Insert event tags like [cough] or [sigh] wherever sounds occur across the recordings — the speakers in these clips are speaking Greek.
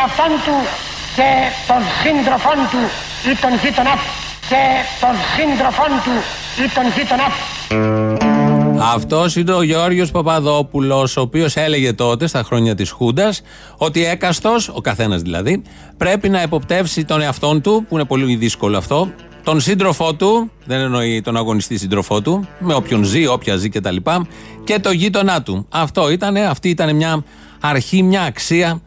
εαυτόν του και τον σύντροφόν του ή τον γείτονάς του και τον σύντροφόν του ή τον γείτονάς του. Αυτός είναι ο Γιώργο Παπαδόπουλος, ο οποίος έλεγε τότε, στα χρόνια της Χούντας, ότι έκαστος, ο καθένας δηλαδή, πρέπει να υποπτεύσει τον εαυτόν του, που είναι πολύ δύσκολο αυτό, τον σύντροφό του, δεν εννοεί τον αγωνιστή σύντροφό του, με όποιον ζει, όποια ζει κτλ. Και, και το γείτονά του. Αυτό ήτανε, αυτή ήταν μια αρχή, μια αξία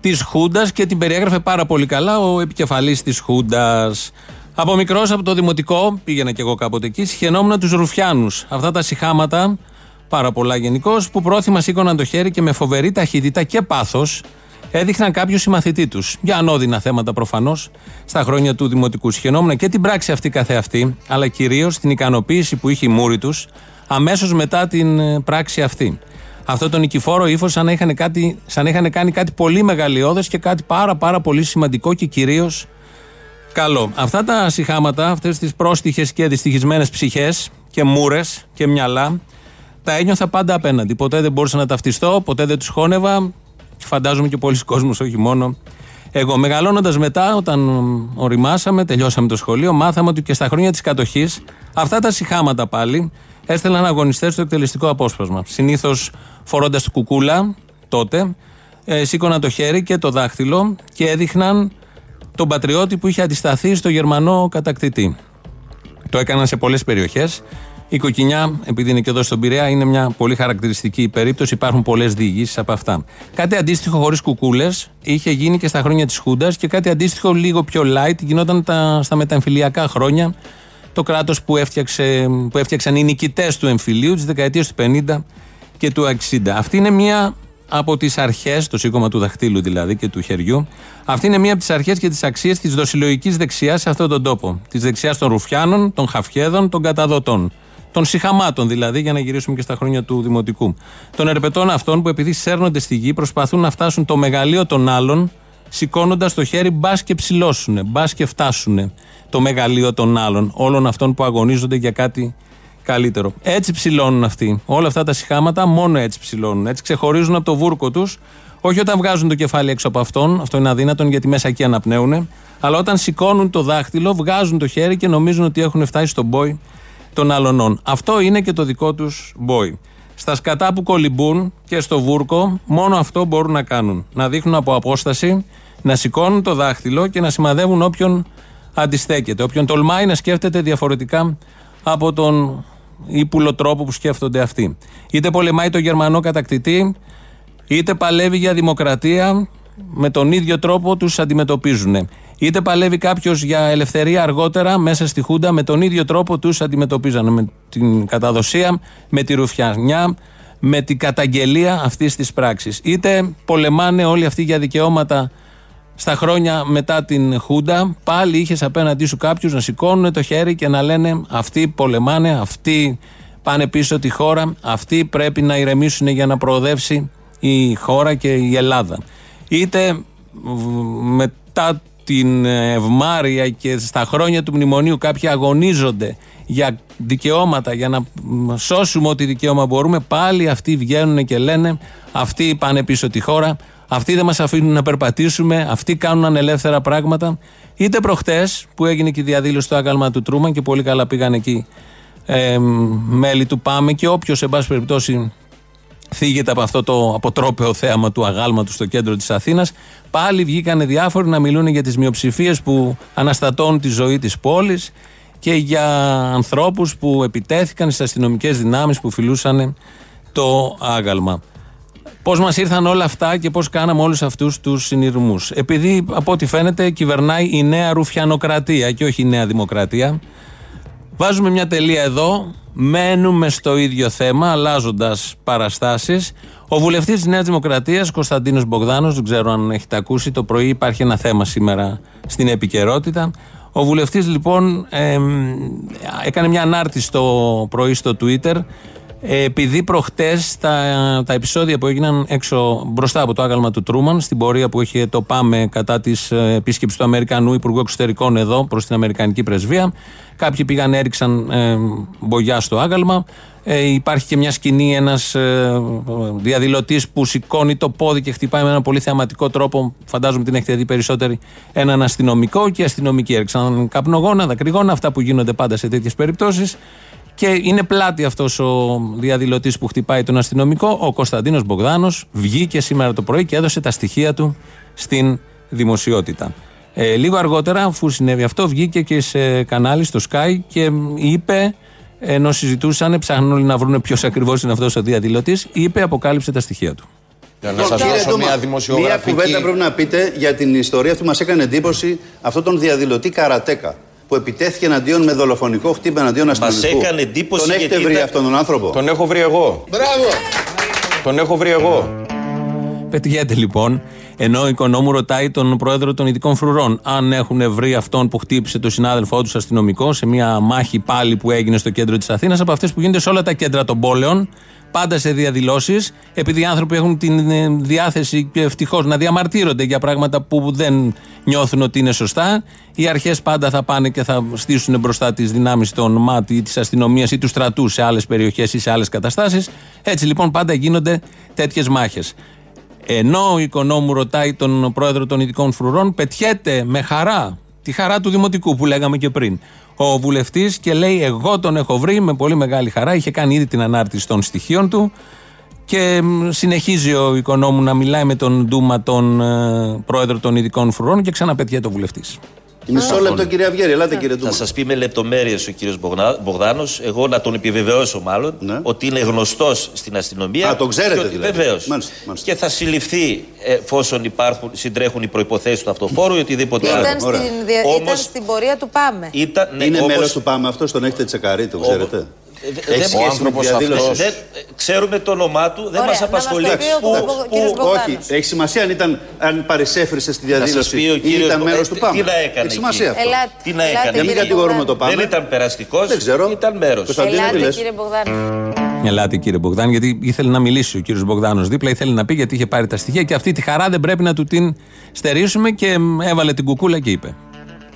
της Χούντας και την περιέγραφε πάρα πολύ καλά ο επικεφαλής της Χούντας. Από μικρός, από το δημοτικό, πήγαινα κι εγώ κάποτε εκεί, συχαινόμουν τους Ρουφιάνους. Αυτά τα συχάματα, πάρα πολλά γενικώς, που πρόθυμα σήκωναν το χέρι και με φοβερή ταχύτητα και πάθος έδειχναν κάποιους συμμαθητή τους. Για ανώδυνα θέματα προφανώς, στα χρόνια του δημοτικού. Συχαινόμουν και την πράξη αυτή καθεαυτή, αλλά κυρίως την ικανοποίηση που είχε η μούρη τους αμέσως μετά την ε, πράξη αυτή. Αυτό το νικηφόρο ύφος σαν, σαν να είχαν κάνει κάτι πολύ μεγαλειώδες και κάτι πάρα πάρα πολύ σημαντικό και κυρίως καλό. Αυτά τα συχάματα, αυτές τις πρόστιχες και δυστυχισμένες ψυχές και μούρες και μυαλά, τα ένιωθα πάντα απέναντι. Ποτέ δεν μπορούσα να ταυτιστώ, ποτέ δεν τους χώνευα. Φαντάζομαι και πολλοί κόσμοι, όχι μόνο εγώ. Μεγαλώνοντας μετά, όταν οριμάσαμε, τελειώσαμε το σχολείο, μάθαμε ότι και στα χρόνια της κατοχής αυτά τα συχάματα πάλι έστελναν αγωνιστές στο εκτελεστικό απόσπασμα. Συνήθως φορώντας κουκούλα τότε, ε, σήκωναν το χέρι και το δάχτυλο και έδειχναν τον πατριώτη που είχε αντισταθεί στο Γερμανό κατακτητή. Το έκαναν σε πολλές περιοχές. Η κοκκινιά, επειδή είναι και εδώ στον Πειραιά, είναι μια πολύ χαρακτηριστική περίπτωση. Υπάρχουν πολλές διηγήσεις από αυτά. Κάτι αντίστοιχο χωρίς κουκούλες είχε γίνει και στα χρόνια της Χούντας και κάτι αντίστοιχο λίγο πιο light γινόταν τα, στα μεταμφιλιακά χρόνια. Το κράτος που, που έφτιαξαν οι νικητές του εμφυλίου της δεκαετίας του 50 και του 60. Αυτή είναι μια από τις αρχές, το σήκωμα του δαχτύλου δηλαδή και του χεριού, αυτή είναι μία από τις αρχές και τις αξίες της δοσιλογική δεξιάς σε αυτόν τον τόπο. Της δεξιάς των Ρουφιάνων, των Χαφιέδων, των Καταδοτών. Των Συχαμάτων δηλαδή, για να γυρίσουμε και στα χρόνια του Δημοτικού. Των ερπετών αυτών που επειδή σέρνονται στη γη προσπαθούν να φτάσουν το μεγαλείο των άλλων, σηκώνοντας το χέρι μπας και ψηλώσουν, μπας και φτάσουν το μεγαλείο των άλλων, όλων αυτών που αγωνίζονται για κάτι καλύτερο. Έτσι ψηλώνουν αυτοί. Όλα αυτά τα συχάματα μόνο έτσι ψηλώνουν. Έτσι ξεχωρίζουν από το βούρκο τους. Όχι όταν βγάζουν το κεφάλι έξω από αυτόν, αυτό είναι αδύνατον γιατί μέσα εκεί αναπνέουν. Αλλά όταν σηκώνουν το δάχτυλο, βγάζουν το χέρι και νομίζουν ότι έχουν φτάσει στον μπόι των αλωνών. Αυτό είναι και το δικό τους μπόι. Στα σκατά που κολυμπούν και στο βούρκο, μόνο αυτό μπορούν να κάνουν. Να δείχνουν από απόσταση, να σηκώνουν το δάχτυλο και να σημαδεύουν όποιον αντιστέκεται. Όποιον τολμάει να σκέφτεται διαφορετικά από τον ύπουλο τρόπο που σκέφτονται αυτοί. Είτε πολεμάει το Γερμανό κατακτητή, είτε παλεύει για δημοκρατία, με τον ίδιο τρόπο τους αντιμετωπίζουν. Είτε παλεύει κάποιος για ελευθερία αργότερα μέσα στη Χούντα, με τον ίδιο τρόπο τους αντιμετωπίζανε. Με την καταδοσία, με τη ρουφιανιά, με την καταγγελία αυτής της πράξης. Είτε πολεμάνε όλοι αυτοί για δικαιώματα στα χρόνια μετά την Χούντα, πάλι είχες απέναντί σου κάποιους να σηκώνουν το χέρι και να λένε Αυτοί πολεμάνε, αυτοί πάνε πίσω τη χώρα, αυτοί πρέπει να ηρεμήσουν για να προοδεύσει η χώρα και η Ελλάδα. Είτε μετά την ευμάρεια και στα χρόνια του μνημονίου κάποιοι αγωνίζονται για δικαιώματα, για να σώσουμε ό,τι δικαίωμα μπορούμε, πάλι αυτοί βγαίνουν και λένε αυτοί πάνε πίσω τη χώρα, αυτοί δεν μας αφήνουν να περπατήσουμε, αυτοί κάνουν ανελεύθερα πράγματα. Είτε προχτές που έγινε και η διαδήλωση στο άγαλμα του Τρούμαν και πολύ καλά πήγαν εκεί ε, μέλη του Πάμε και όποιος, εν πάση περιπτώσει, θίγεται από αυτό το αποτρόπαιο θέαμα του αγάλματος στο κέντρο της Αθήνας. Πάλι βγήκαν διάφοροι να μιλούν για τις μειοψηφίες που αναστατώνουν τη ζωή της πόλης και για ανθρώπους που επιτέθηκαν στις αστυνομικές δυνάμεις που φιλούσαν το άγαλμα. Πώς μας ήρθαν όλα αυτά και πώς κάναμε όλους αυτούς τους συνειρμούς. Επειδή από ό,τι φαίνεται κυβερνάει η νέα ρουφιανοκρατία και όχι η νέα δημοκρατία. Βάζουμε μια τελεία εδώ. Μένουμε στο ίδιο θέμα, αλλάζοντας παραστάσεις. Ο βουλευτής της Νέας Δημοκρατίας, Κωνσταντίνος Μπογδάνος, δεν ξέρω αν έχετε ακούσει, το πρωί υπάρχει ένα θέμα σήμερα στην επικαιρότητα. Ο βουλευτής λοιπόν έκανε μια ανάρτηση το πρωί στο Twitter Ε, επειδή προχτές τα, τα επεισόδια που έγιναν έξω μπροστά από το άγαλμα του Τρούμαν, στην πορεία που είχε το Πάμε κατά της ε, επίσκεψης του Αμερικανού Υπουργού Εξωτερικών εδώ προς την Αμερικανική Πρεσβεία, κάποιοι πήγαν, έριξαν ε, μπογιά στο άγαλμα. Ε, υπάρχει και μια σκηνή, ένας ε, διαδηλωτής που σηκώνει το πόδι και χτυπάει με ένα πολύ θεαματικό τρόπο. Φαντάζομαι την έχετε δει περισσότεροι. Έναν αστυνομικό και οι αστυνομικοί έριξαν καπνογόνα, δακρυγόνα, αυτά που γίνονται πάντα σε τέτοιες περιπτώσεις. Και είναι πλάτη αυτός ο διαδηλωτής που χτυπάει τον αστυνομικό. Ο Κωνσταντίνος Μπογδάνος βγήκε σήμερα το πρωί και έδωσε τα στοιχεία του στην δημοσιότητα. Ε, λίγο αργότερα, αφού συνέβη αυτό, βγήκε και σε κανάλι στο Sky και είπε, ενώ συζητούσαν, ψάχνουν όλοι να βρουν ποιος ακριβώς είναι αυτός ο διαδηλωτής, είπε, αποκάλυψε τα στοιχεία του. Για να σας δώσω μια δημοσιογραφική. Μια κουβέντα πρέπει να πείτε για την ιστορία αυτή. Μας έκανε εντύπωση αυτό τον διαδηλωτή Καρατέκα που επιτέθηκε εναντίον με δολοφονικό χτύπημα εναντίον αστυνομικού. Μα έκανε εντύπωση. Τον έχετε βρει αυτόν τον άνθρωπο; Τον έχω βρει εγώ. Μπράβο! Τον έχω βρει εγώ. Πετυχαίνεται λοιπόν, ενώ ο οικονόμου ρωτάει τον πρόεδρο των ειδικών φρουρών αν έχουν βρει αυτόν που χτύπησε τον συνάδελφό τους αστυνομικό σε μια μάχη πάλι που έγινε στο κέντρο της Αθήνας από αυτές που γίνονται σε όλα τα κέντρα των πόλεων πάντα σε διαδηλώσεις, επειδή οι άνθρωποι έχουν τη ε, διάθεση και ευτυχώς να διαμαρτύρονται για πράγματα που δεν νιώθουν ότι είναι σωστά. Οι αρχές πάντα θα πάνε και θα στήσουν μπροστά τις δυνάμεις των ΜΑΤ ή της αστυνομίας ή του στρατού σε άλλες περιοχές ή σε άλλες καταστάσεις. Έτσι λοιπόν πάντα γίνονται τέτοιες μάχες. Ενώ ο οικονόμου ρωτάει τον πρόεδρο των ειδικών φρουρών, πετιέται με χαρά, τη χαρά του δημοτικού που λέγαμε και πριν, ο βουλευτής και λέει: Εγώ τον έχω βρει με πολύ μεγάλη χαρά. Είχε κάνει ήδη την ανάρτηση των στοιχείων του. Και συνεχίζει ο οικονόμου να μιλάει με τον Ντούμα, τον ε, πρόεδρο των ειδικών φρουρών και ξαναπετιέται ο βουλευτής. Μισό λεπτό, κύριε Αυγέρη, ελάτε κύριε Ντούμα. Θα σας πει με λεπτομέρειες ο κύριος Μπογδάνος, εγώ να τον επιβεβαιώσω μάλλον, ναι. ότι είναι γνωστός στην αστυνομία. Α, τον ξέρετε δηλαδή. Βεβαίως. Και θα συλληφθεί εφόσον υπάρχουν, συντρέχουν οι προποθέσει του αυτοφόρου ή οτιδήποτε άλλο. Ήταν, στην, δια... Όμως, ήταν στην πορεία του Πάμε. Ήταν, ναι, είναι όμως... μέλος του Πάμε αυτός, τον έχετε τσεκαρεί, το ξέρετε; Έχει ο άνθρωπος αυτό. Ξέρουμε το όνομά του, δεν μας απασχολεί. Όχι, έχει σημασία αν, ήταν, αν παρισέφρισε στη διαδήλωση ή ήταν μέρος του ΠΑΜ. Τι να έκανε. Έχει σημασία αυτό. Τι να έκανε. Για μην κατηγορούμε το ΠΑΜ. Δεν ήταν περαστικός, ήταν μέρος. Ελάτε κύριε Μπογδάνο. Ελάτε κύριε Μπογδάνο, γιατί ήθελε να μιλήσει ο κύριος Μπογδάνος δίπλα, ήθελε να πει γιατί είχε πάρει τα στοιχεία και αυτή τη χαρά δεν πρέπει να του την στερήσουμε και έβαλε την κουκούλα και είπε.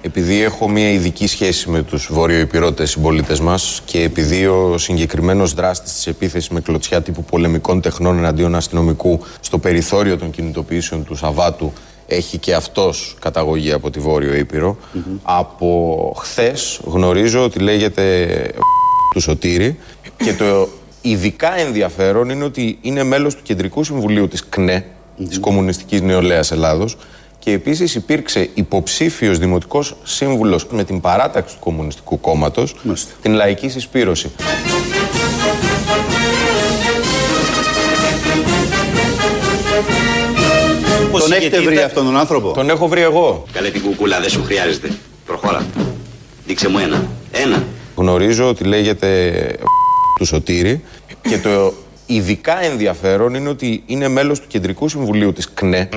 Επειδή έχω μια ειδική σχέση με τους βόρειο συμπολίτες μας και επειδή ο συγκεκριμένος δράστης της επίθεσης με κλωτσιά τύπου πολεμικών τεχνών εναντίον αστυνομικού στο περιθώριο των κινητοποιήσεων του Σαββάτου έχει και αυτός καταγωγή από τη Βόρειο Ήπειρο. Από χθες γνωρίζω ότι λέγεται του Σωτήρη και το ειδικά ενδιαφέρον είναι ότι είναι μέλος του Κεντρικού Συμβουλίου της ΚΝΕ, της Κομμουνιστικής Νεολαίας Ελλάδος και επίσης υπήρξε υποψήφιος δημοτικός σύμβουλος με την παράταξη του Κομμουνιστικού Κόμματος, την Λαϊκή Συσπήρωση. Τον έχετε βρει αυτόν τον άνθρωπο; Τον έχω βρει εγώ. Καλέ την κουκούλα, δεν σου χρειάζεται. Προχώρα. Δείξε μου ένα. Ένα. Γνωρίζω ότι λέγεται [laughs] του Σωτήρη και το ειδικά ενδιαφέρον είναι ότι είναι μέλος του Κεντρικού Συμβουλίου της ΚΝΕ.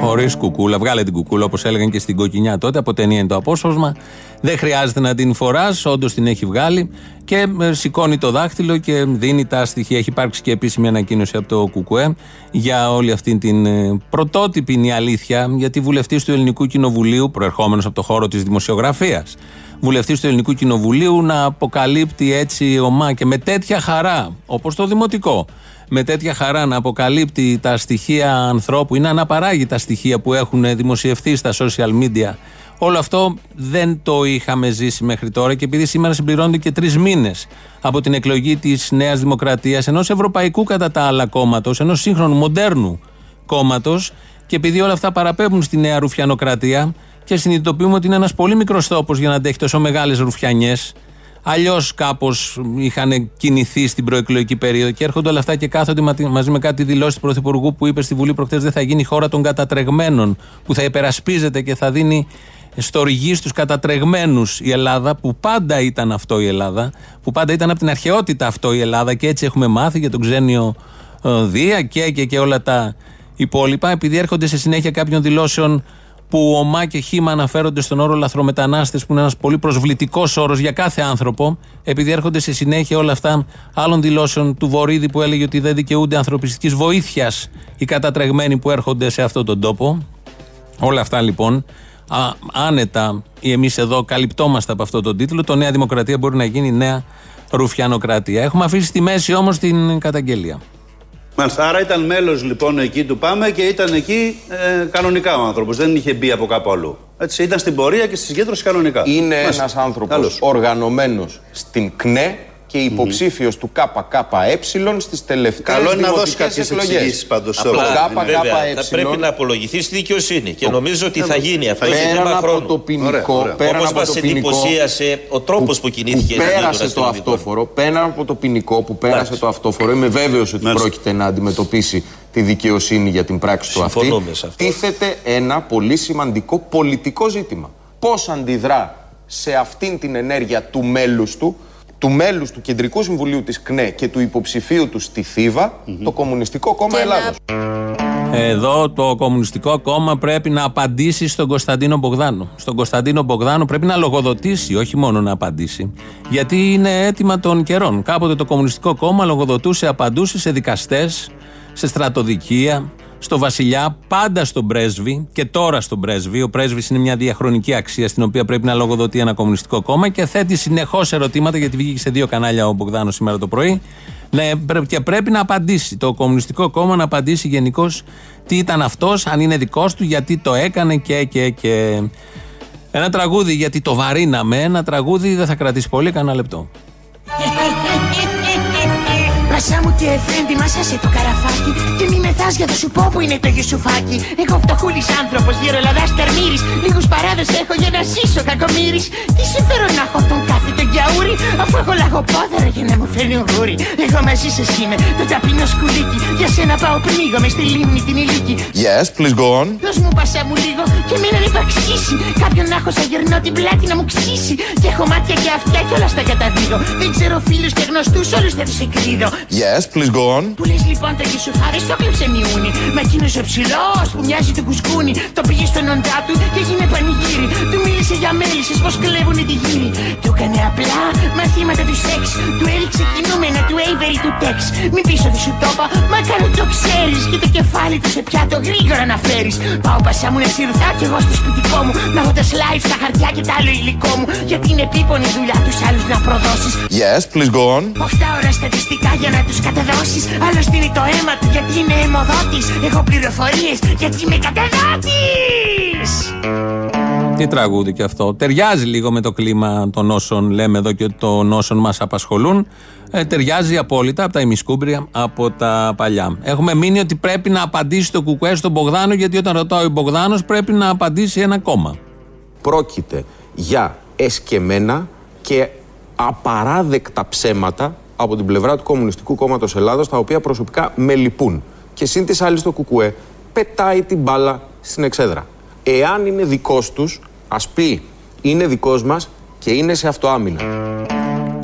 Χωρίς κουκούλα, βγάλε την κουκούλα όπως έλεγαν και στην κοκκινιά τότε. Από ταινία είναι το απόσπασμα. Δεν χρειάζεται να την φοράς, όντως την έχει βγάλει και ε, σηκώνει το δάχτυλο και δίνει τα στοιχεία. Έχει υπάρξει και επίσημη ανακοίνωση από το ΚΚΕ για όλη αυτή την ε, πρωτότυπη είναι η αλήθεια, γιατί βουλευτής του Ελληνικού Κοινοβουλίου, προερχόμενος από το χώρο της δημοσιογραφίας, βουλευτής του Ελληνικού Κοινοβουλίου να αποκαλύπτει έτσι ομά και με τέτοια χαρά, όπως το δημοτικό, με τέτοια χαρά να αποκαλύπτει τα στοιχεία ανθρώπου ή να αναπαράγει τα στοιχεία που έχουν δημοσιευθεί στα social media. Όλο αυτό δεν το είχαμε ζήσει μέχρι τώρα και επειδή σήμερα συμπληρώνονται και τρεις μήνες από την εκλογή της Νέας Δημοκρατίας, ενός ευρωπαϊκού κατά τα άλλα κόμματος, ενός σύγχρονου μοντέρνου κόμματος, και επειδή όλα αυτά παραπέμπουν στη νέα ρουφιανοκρατία και συνειδητοποιούμε ότι είναι ένας πολύ μικρός τόπος για να αντέχει τόσο μεγάλες ρουφιανιές, Αλλιώς κάπως είχαν κινηθεί στην προεκλογική περίοδο και έρχονται όλα αυτά και κάθονται μαζί με κάτι δηλώσεις του Πρωθυπουργού που είπε στη Βουλή προχθέ δεν θα γίνει χώρα των κατατρεγμένων, που θα υπερασπίζεται και θα δίνει στοργή στους κατατρεγμένους η Ελλάδα, που πάντα ήταν αυτό η Ελλάδα, που πάντα ήταν από την αρχαιότητα αυτό η Ελλάδα και έτσι έχουμε μάθει για τον ξένιο ε, Δία και, και, και όλα τα υπόλοιπα, επειδή έρχονται σε συνέχεια κάποιων δηλώσεων που ομά και χήμα αναφέρονται στον όρο λαθρομετανάστες, που είναι ένας πολύ προσβλητικός όρος για κάθε άνθρωπο, επειδή έρχονται σε συνέχεια όλα αυτά άλλων δηλώσεων του Βορύδη που έλεγε ότι δεν δικαιούνται ανθρωπιστικής βοήθειας οι κατατρεγμένοι που έρχονται σε αυτόν τον τόπο. Όλα αυτά λοιπόν, α, άνετα ή εμείς εδώ καλυπτόμαστε από αυτόν τον τίτλο, το Νέα Δημοκρατία μπορεί να γίνει νέα Ρουφιανοκρατία. Έχουμε αφήσει στη μέση όμως την καταγγελία. Μάλιστα. Άρα ήταν μέλος λοιπόν εκεί του Πάμε και ήταν εκεί ε, κανονικά ο άνθρωπος. Δεν είχε μπει από κάπου αλλού. Έτσι, ήταν στην πορεία και στη συγκέντρωση κανονικά. Είναι ένας άνθρωπος οργανωμένος στην ΚΝΕ και υποψήφιος του ΚΚΕ στις τελευταίες Καλό είναι να δώσει κάποιες εξηγήσεις πάντως. Το ΚΚΕ θα πρέπει να απολογηθεί στη δικαιοσύνη και νομίζω ότι θα γίνει αυτό. Πέραν από το ποινικό. Όπως μας εντυπωσίασε ο τρόπος που κινήθηκε η Πέρασε το αυτόφορο. Πέραν από το ποινικό που πέρασε το αυτόφορο, είμαι βέβαιος ότι πρόκειται να αντιμετωπίσει τη δικαιοσύνη για την πράξη του αυτή. Τίθεται ένα πολύ σημαντικό πολιτικό ζήτημα. Πώς αντιδρά σε αυτήν την ενέργεια του μέλους του του μέλους του Κεντρικού Συμβουλίου της ΚΝΕ και του υποψηφίου του στη θηβα το Κομμουνιστικό Κόμμα Ελλάδος. Εδώ το Κομμουνιστικό Κόμμα πρέπει να απαντήσει στον Κωνσταντίνο Μπογδάνο. Στον Κωνσταντίνο Μπογδάνο πρέπει να λογοδοτήσει, όχι μόνο να απαντήσει. Γιατί είναι έτοιμα των καιρών. Κάποτε το Κομμουνιστικό Κόμμα λογοδοτούσε, απαντούσε σε δικαστές, σε στρατοδικεία, στο βασιλιά, πάντα στον πρέσβη και τώρα στον πρέσβη. Ο πρέσβης είναι μια διαχρονική αξία στην οποία πρέπει να λογοδοτεί ένα κομμουνιστικό κόμμα και θέτει συνεχώς ερωτήματα, γιατί βγήκε σε δύο κανάλια ο Μπογδάνος σήμερα το πρωί. Ναι, και πρέπει να απαντήσει. Το Κομμουνιστικό Κόμμα να απαντήσει γενικώ τι ήταν αυτός, αν είναι δικός του, γιατί το έκανε και, και, και. Ένα τραγούδι γιατί το βαρύναμε. Ένα τραγούδι δεν θα κρατήσει πολύ, κανένα λεπτό. Πάσα μου τι εφέντη, μασάσε το καραφάκι. Και μη μεθάς για το σου πω που είναι το γιουσουφάκι Εγώ φτωχούλης άνθρωπος, γερολαδάς τερμύρης. Λίγους παράδες έχω για να ζήσω κακομύρης. Τι συμφέρον να έχω τον κάθε τον γιαούρι Αφού έχω λαγοπόδαρα για να μου φέρνει ο γούρι Εγώ μαζί σας είμαι, το ταπεινό σκουλίκι. Για σένα πάω πνίγομαι στη λίμνη την ηλίκη. Yes, please go on. Δώσ' μου πάσα μου λίγο και μην ανυπαξίσει. Κάποιον να έχω σαν γερνό την πλάτη να μου ξύσει. Και έχω μάτια και αυτιά και όλα στα καταδίδω Δεν ξέρω φίλους και γνωστούς όλους θα τους εκδίδω. Yes, please go on. Που λες λοιπόν τα χάρη στο κλέψε μιούνι. Μα εκείνος ο ψηλός που μοιάζει το κουσκούνι. Το πήγε στον οντά του και έγινε πανηγύρι. Του μίλησε για μέλισσες πως κλέβουνε τη γύρι. Του έκανε απλά μαθήματα του σεξ. Του έριξε κινούμενα του Avery του τεξ. Μην πεις ότι σου το είπα, μα κάνω το ξέρεις. Και το κεφάλι του σε πιάτο γρήγορα να φέρεις. Πάω πασά μου να συρθά κι εγώ στο σπιτικό μου. Να έχω τα slides, τα χαρτιά και τα άλλο υλικό μου. Γιατί είναι επίπονη δουλειά τους άλλους να προδώσεις. Yes, please go on. 8 ώρα στατιστικά για να τους καταδώσεις Άλλος στείλει το αίμα του γιατί είναι αιμοδότης Έχω πληροφορίες γιατί είμαι καταδότης τι τραγούδι και αυτό. Ταιριάζει λίγο με το κλίμα των όσων λέμε εδώ και των όσων μας απασχολούν. Ε, ταιριάζει απόλυτα από τα ημισκούμπρια, από τα παλιά. Έχουμε μείνει ότι πρέπει να απαντήσει το κουκουέ στον Μπογδάνο, γιατί όταν ρωτάω ο Μπογδάνος πρέπει να απαντήσει ένα κόμμα. Πρόκειται για εσκεμένα και απαράδεκτα ψέματα από την πλευρά του Κομμουνιστικού Κόμματος Ελλάδος, τα οποία προσωπικά με λυπούν. Και σύν της άλλης το Κουκουέ πετάει την μπάλα στην εξέδρα. Εάν είναι δικός τους, ας πει είναι δικός μας και είναι σε αυτοάμυνα.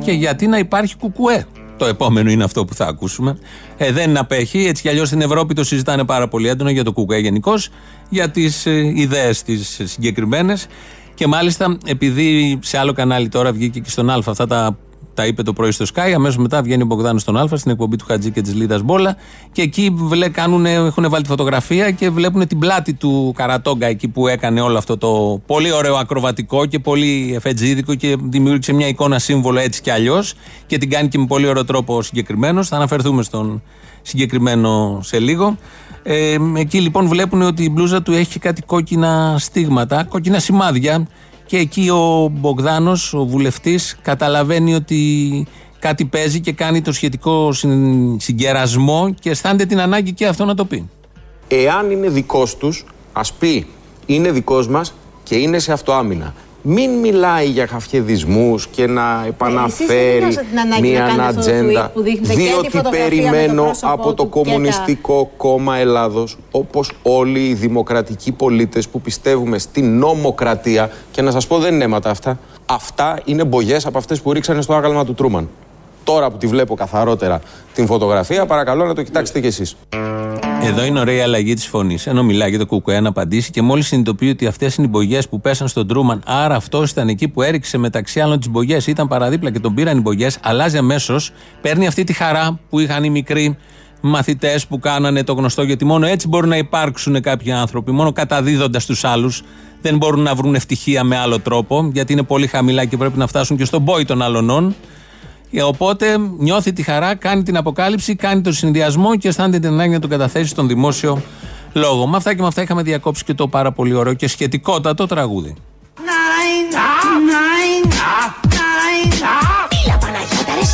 Και γιατί να υπάρχει Κουκουέ; Το επόμενο είναι αυτό που θα ακούσουμε. Ε, δεν απέχει. Έτσι κι αλλιώς στην Ευρώπη το συζητάνε πάρα πολύ έντονα για το Κουκουέ γενικώς, για τις ε, ιδέες τις συγκεκριμένες. Και μάλιστα, επειδή σε άλλο κανάλι τώρα βγήκε και στον Α αυτά τα τα είπε το πρωί στο Sky. Αμέσως μετά βγαίνει ο Μπογδάνος στον Α στην εκπομπή του Χατζή και της Λίδας Μπόλα. Και εκεί βλέ, κάνουν, έχουν βάλει τη φωτογραφία και βλέπουν την πλάτη του Καρατόγκα εκεί που έκανε όλο αυτό το πολύ ωραίο ακροβατικό και πολύ εφετζίδικο και δημιούργησε μια εικόνα σύμβολο έτσι κι αλλιώς. Και την κάνει και με πολύ ωραίο τρόπο συγκεκριμένος. Θα αναφερθούμε στον συγκεκριμένο σε λίγο. Ε, εκεί λοιπόν βλέπουν ότι η μπλούζα του έχει κάτι κόκκινα στίγματα, κόκκινα σημάδια και εκεί ο Μπογδάνος, ο βουλευτής, καταλαβαίνει ότι κάτι παίζει και κάνει το σχετικό συγκερασμό και αισθάνεται την ανάγκη και αυτό να το πει. Εάν είναι δικός τους, ας πει είναι δικός μας και είναι σε αυτοάμυνα μην μιλάει για χαφιεδισμούς και να επαναφέρει μια ατζέντα διότι περιμένω από το Κομμουνιστικό Κόμμα Ελλάδος όπως όλοι οι δημοκρατικοί πολίτες που πιστεύουμε στην νομοκρατία και να σας πω δεν είναι αίματα αυτά αυτά είναι μπογιές από αυτές που ρίξανε στο άγαλμα του Τρούμαν Τώρα που τη βλέπω καθαρότερα την φωτογραφία, παρακαλώ να το κοιτάξετε κι εσείς. Εδώ είναι ωραία η αλλαγή της φωνής. Ενώ μιλάει για το Κουκουέ να απαντήσει και μόλις συνειδητοποιεί ότι αυτές είναι οι μπογιές που πέσαν στον Τρούμαν, άρα αυτός ήταν εκεί που έριξε μεταξύ άλλων τις μπογιές, ήταν παραδίπλα και τον πήραν οι μπογιές, αλλάζει αμέσως, παίρνει αυτή τη χαρά που είχαν οι μικροί μαθητές που κάνανε το γνωστό, γιατί μόνο έτσι μπορούν να υπάρξουν κάποιοι άνθρωποι, μόνο καταδίδοντας τους άλλους. Δεν μπορούν να βρουν ευτυχία με άλλο τρόπο, γιατί είναι πολύ χαμηλά και πρέπει να φτάσουν και στον πόη των αλωνών. Ε, οπότε νιώθει τη χαρά, κάνει την αποκάλυψη, κάνει τον συνδυασμό και αισθάνεται την ανάγκη να τον καταθέσει στον δημόσιο λόγο. Με αυτά και με αυτά είχαμε διακόψει και το πάρα πολύ ωραίο και σχετικότατο τραγούδι.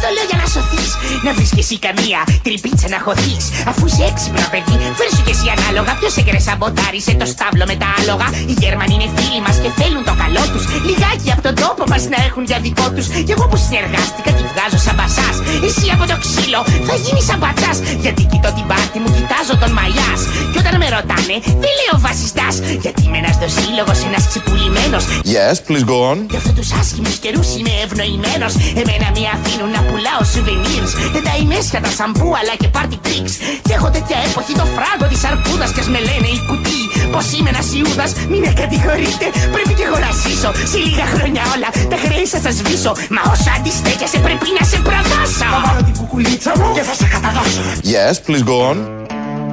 Ρε στο λέω για να σωθείς. Να βρεις και εσύ καμία τρυπίτσα να χωθείς. Αφού είσαι έξυπνο παιδί, φέρσου και εσύ ανάλογα. Ποιος σε σαμποτάρισε το στάβλο με τα άλογα; Οι Γερμανοί είναι φίλοι μας και θέλουν το καλό τους. Λιγάκι από τον τόπο μας να έχουν για δικό τους. Κι εγώ που συνεργάστηκα τη βγάζω σαν μπασάς. Εσύ από το ξύλο θα γίνεις σαν πατσά. Γιατί κοιτώ την πάρτη μου, κοιτάζω τον μαλλιάς. Κι όταν με ρωτάνε, δεν λέω βασιστάς; Γιατί είμαι ένας δοσύλλογος, ένας ξεπουλημένο. Yes, please go on. Γι' αυτό τους άσχημους καιρούς είμαι ευνοημένος. Εμένα με αφήνουν να πουλάω souvenirs. Δεν τα ημέσια τα σαμπού αλλά και party tricks. Και έχω τέτοια έποχη το φράγκο της αρκούδας. Και με λένε η κουτί πως είμαι ένας Ιούδας. Μην με κατηγορείτε πρέπει κι εγώ να ζήσω. Σε λίγα χρόνια όλα τα χρέη σας θα σβήσω. Μα όσο αντιστέκεσαι πρέπει να σε προδώσω. Θα βάλω την κουκουλίτσα μου και θα σε καταδώσω. Yes, please go on.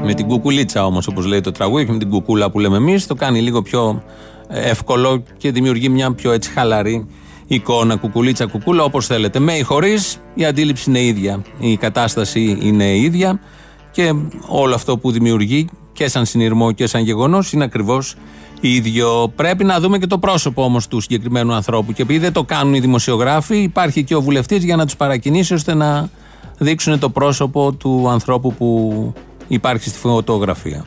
Με την κουκουλίτσα όμως, όπως λέει το τραγούδι, και με την κουκούλα που λέμε εμείς, το κάνει λίγο πιο εύκολο και δημιουργεί μια πιο έτσι χαλαρή εικόνα, κουκουλίτσα, κουκούλα, όπως θέλετε. Με ή χωρίς, η αντίληψη είναι ίδια. Η κατάσταση είναι ίδια και όλο αυτό που δημιουργεί και σαν συνειρμό και σαν γεγονός είναι ακριβώς ίδιο. Πρέπει να δούμε και το πρόσωπο όμως του συγκεκριμένου ανθρώπου. Και επειδή δεν το κάνουν οι δημοσιογράφοι, υπάρχει και ο βουλευτής για να τους παρακινήσει ώστε να δείξουν το πρόσωπο του ανθρώπου που υπάρχει στη φωτογραφία.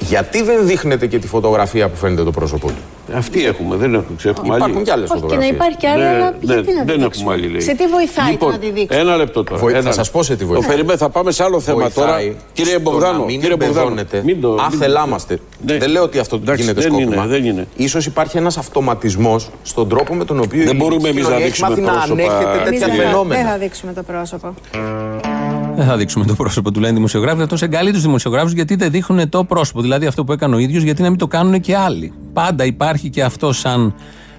Γιατί δεν δείχνετε και τη φωτογραφία που φαίνεται το πρόσωπό του; Αυτή έχουμε, δεν έχουμε, έχουμε άλλη. Υπάρχουν και άλλες φωτογραφίε. Και να υπάρχει και άλλη, ναι, αλλά γιατί να δεν έχουμε άλλη. Λέει. Σε τι βοηθάει λοιπόν, να τη δείξουμε; Ένα λεπτό τώρα. Βοη... Ένα... Θα σας πω σε τι βοηθάει. Το περιμένω, θα πάμε σε άλλο θέμα βοηθάει τώρα. Κύριε Μπογδάνο, μην κύριε Μπογδάνο. Μην το... Αθελάμαστε. Ναι. Δεν λέω ότι αυτό Εντάξει, γίνεται δεν σκόπιμα. Είναι, δεν είναι. Ίσως υπάρχει ένας αυτοματισμός στον τρόπο με τον οποίο δεν μπορούμε εμείς να δείξουμε πρόσωπα. να ανέχεται τέτοια φαινόμενα. Δεν θα δείξουμε το πρόσωπο. Δεν θα δείξουμε το πρόσωπο του, λένε δημοσιογράφοι. Αυτό εγκαλεί τους δημοσιογράφους γιατί δεν δείχνουν το πρόσωπο. Δηλαδή αυτό που έκανε ο ίδιος, γιατί να μην το κάνουν και άλλοι. Πάντα υπάρχει και αυτό σαν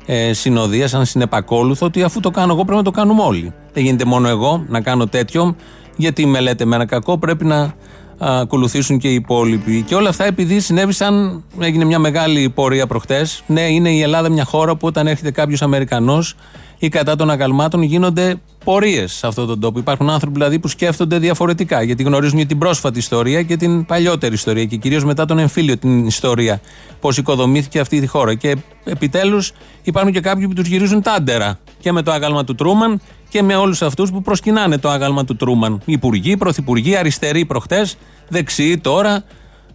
ε, συνοδεία, σαν συνεπακόλουθο, ότι αφού το κάνω εγώ πρέπει να το κάνουμε όλοι. Δεν γίνεται μόνο εγώ να κάνω τέτοιο, γιατί με λέτε με ένα κακό, πρέπει να ακολουθήσουν και οι υπόλοιποι. Και όλα αυτά επειδή συνέβησαν, έγινε μια μεγάλη πορεία προχτές. Ναι, είναι η Ελλάδα μια χώρα που όταν έρχεται κάποιος Αμερικανός ή κατά των αγαλμάτων γίνονται πορείες σε αυτόν τον τόπο. Υπάρχουν άνθρωποι δηλαδή που σκέφτονται διαφορετικά, γιατί γνωρίζουν και την πρόσφατη ιστορία και την παλιότερη ιστορία και κυρίως μετά τον εμφύλιο την ιστορία. Πώς οικοδομήθηκε αυτή η χώρα. Και επιτέλους υπάρχουν και κάποιοι που τους γυρίζουν τάντερα και με το άγαλμα του Τρούμαν και με όλους αυτούς που προσκυνάνε το άγαλμα του Τρούμαν. Υπουργοί, πρωθυπουργοί, αριστεροί προχτές, δεξιοί τώρα,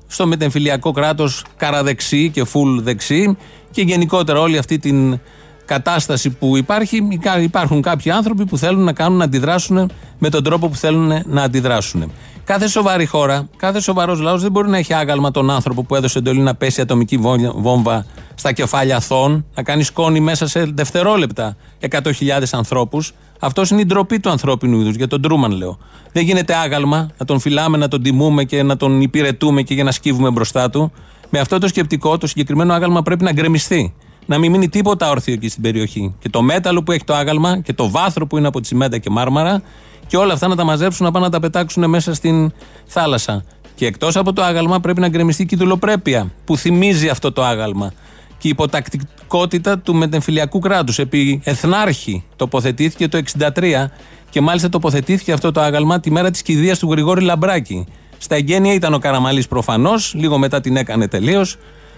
στο μετεμφυλιακό κράτος καραδεξί και φουλ δεξί και γενικότερα όλη αυτή την κατάσταση που υπάρχει, υπάρχουν κάποιοι άνθρωποι που θέλουν να κάνουν να αντιδράσουν με τον τρόπο που θέλουν να αντιδράσουν. Κάθε σοβαρή χώρα, κάθε σοβαρός λαός δεν μπορεί να έχει άγαλμα τον άνθρωπο που έδωσε εντολή να πέσει ατομική βόμβα στα κεφάλια αθών, να κάνει σκόνη μέσα σε δευτερόλεπτα 100.000 ανθρώπους. Αυτός είναι η ντροπή του ανθρώπινου είδους, για τον Τρούμαν λέω. Δεν γίνεται άγαλμα να τον φυλάμε, να τον τιμούμε και να τον υπηρετούμε και για να σκύβουμε μπροστά του. Με αυτό το σκεπτικό, το συγκεκριμένο άγαλμα πρέπει να γκρεμιστεί να μην μείνει τίποτα όρθιο εκεί στην περιοχή. Και το μέταλλο που έχει το άγαλμα και το βάθρο που είναι από τσιμέντα και μάρμαρα και όλα αυτά να τα μαζέψουν να πάνε να τα πετάξουν μέσα στην θάλασσα. Και εκτός από το άγαλμα πρέπει να γκρεμιστεί και η δουλοπρέπεια που θυμίζει αυτό το άγαλμα. Και η υποτακτικότητα του μετεμφυλιακού κράτους. Επί Εθνάρχη τοποθετήθηκε το 1963 και μάλιστα τοποθετήθηκε αυτό το άγαλμα τη μέρα της κηδείας του Γρηγόρη Λαμπράκη. Στα εγγένεια ήταν ο Καραμαλής προφανώς, λίγο μετά την έκανε τελείως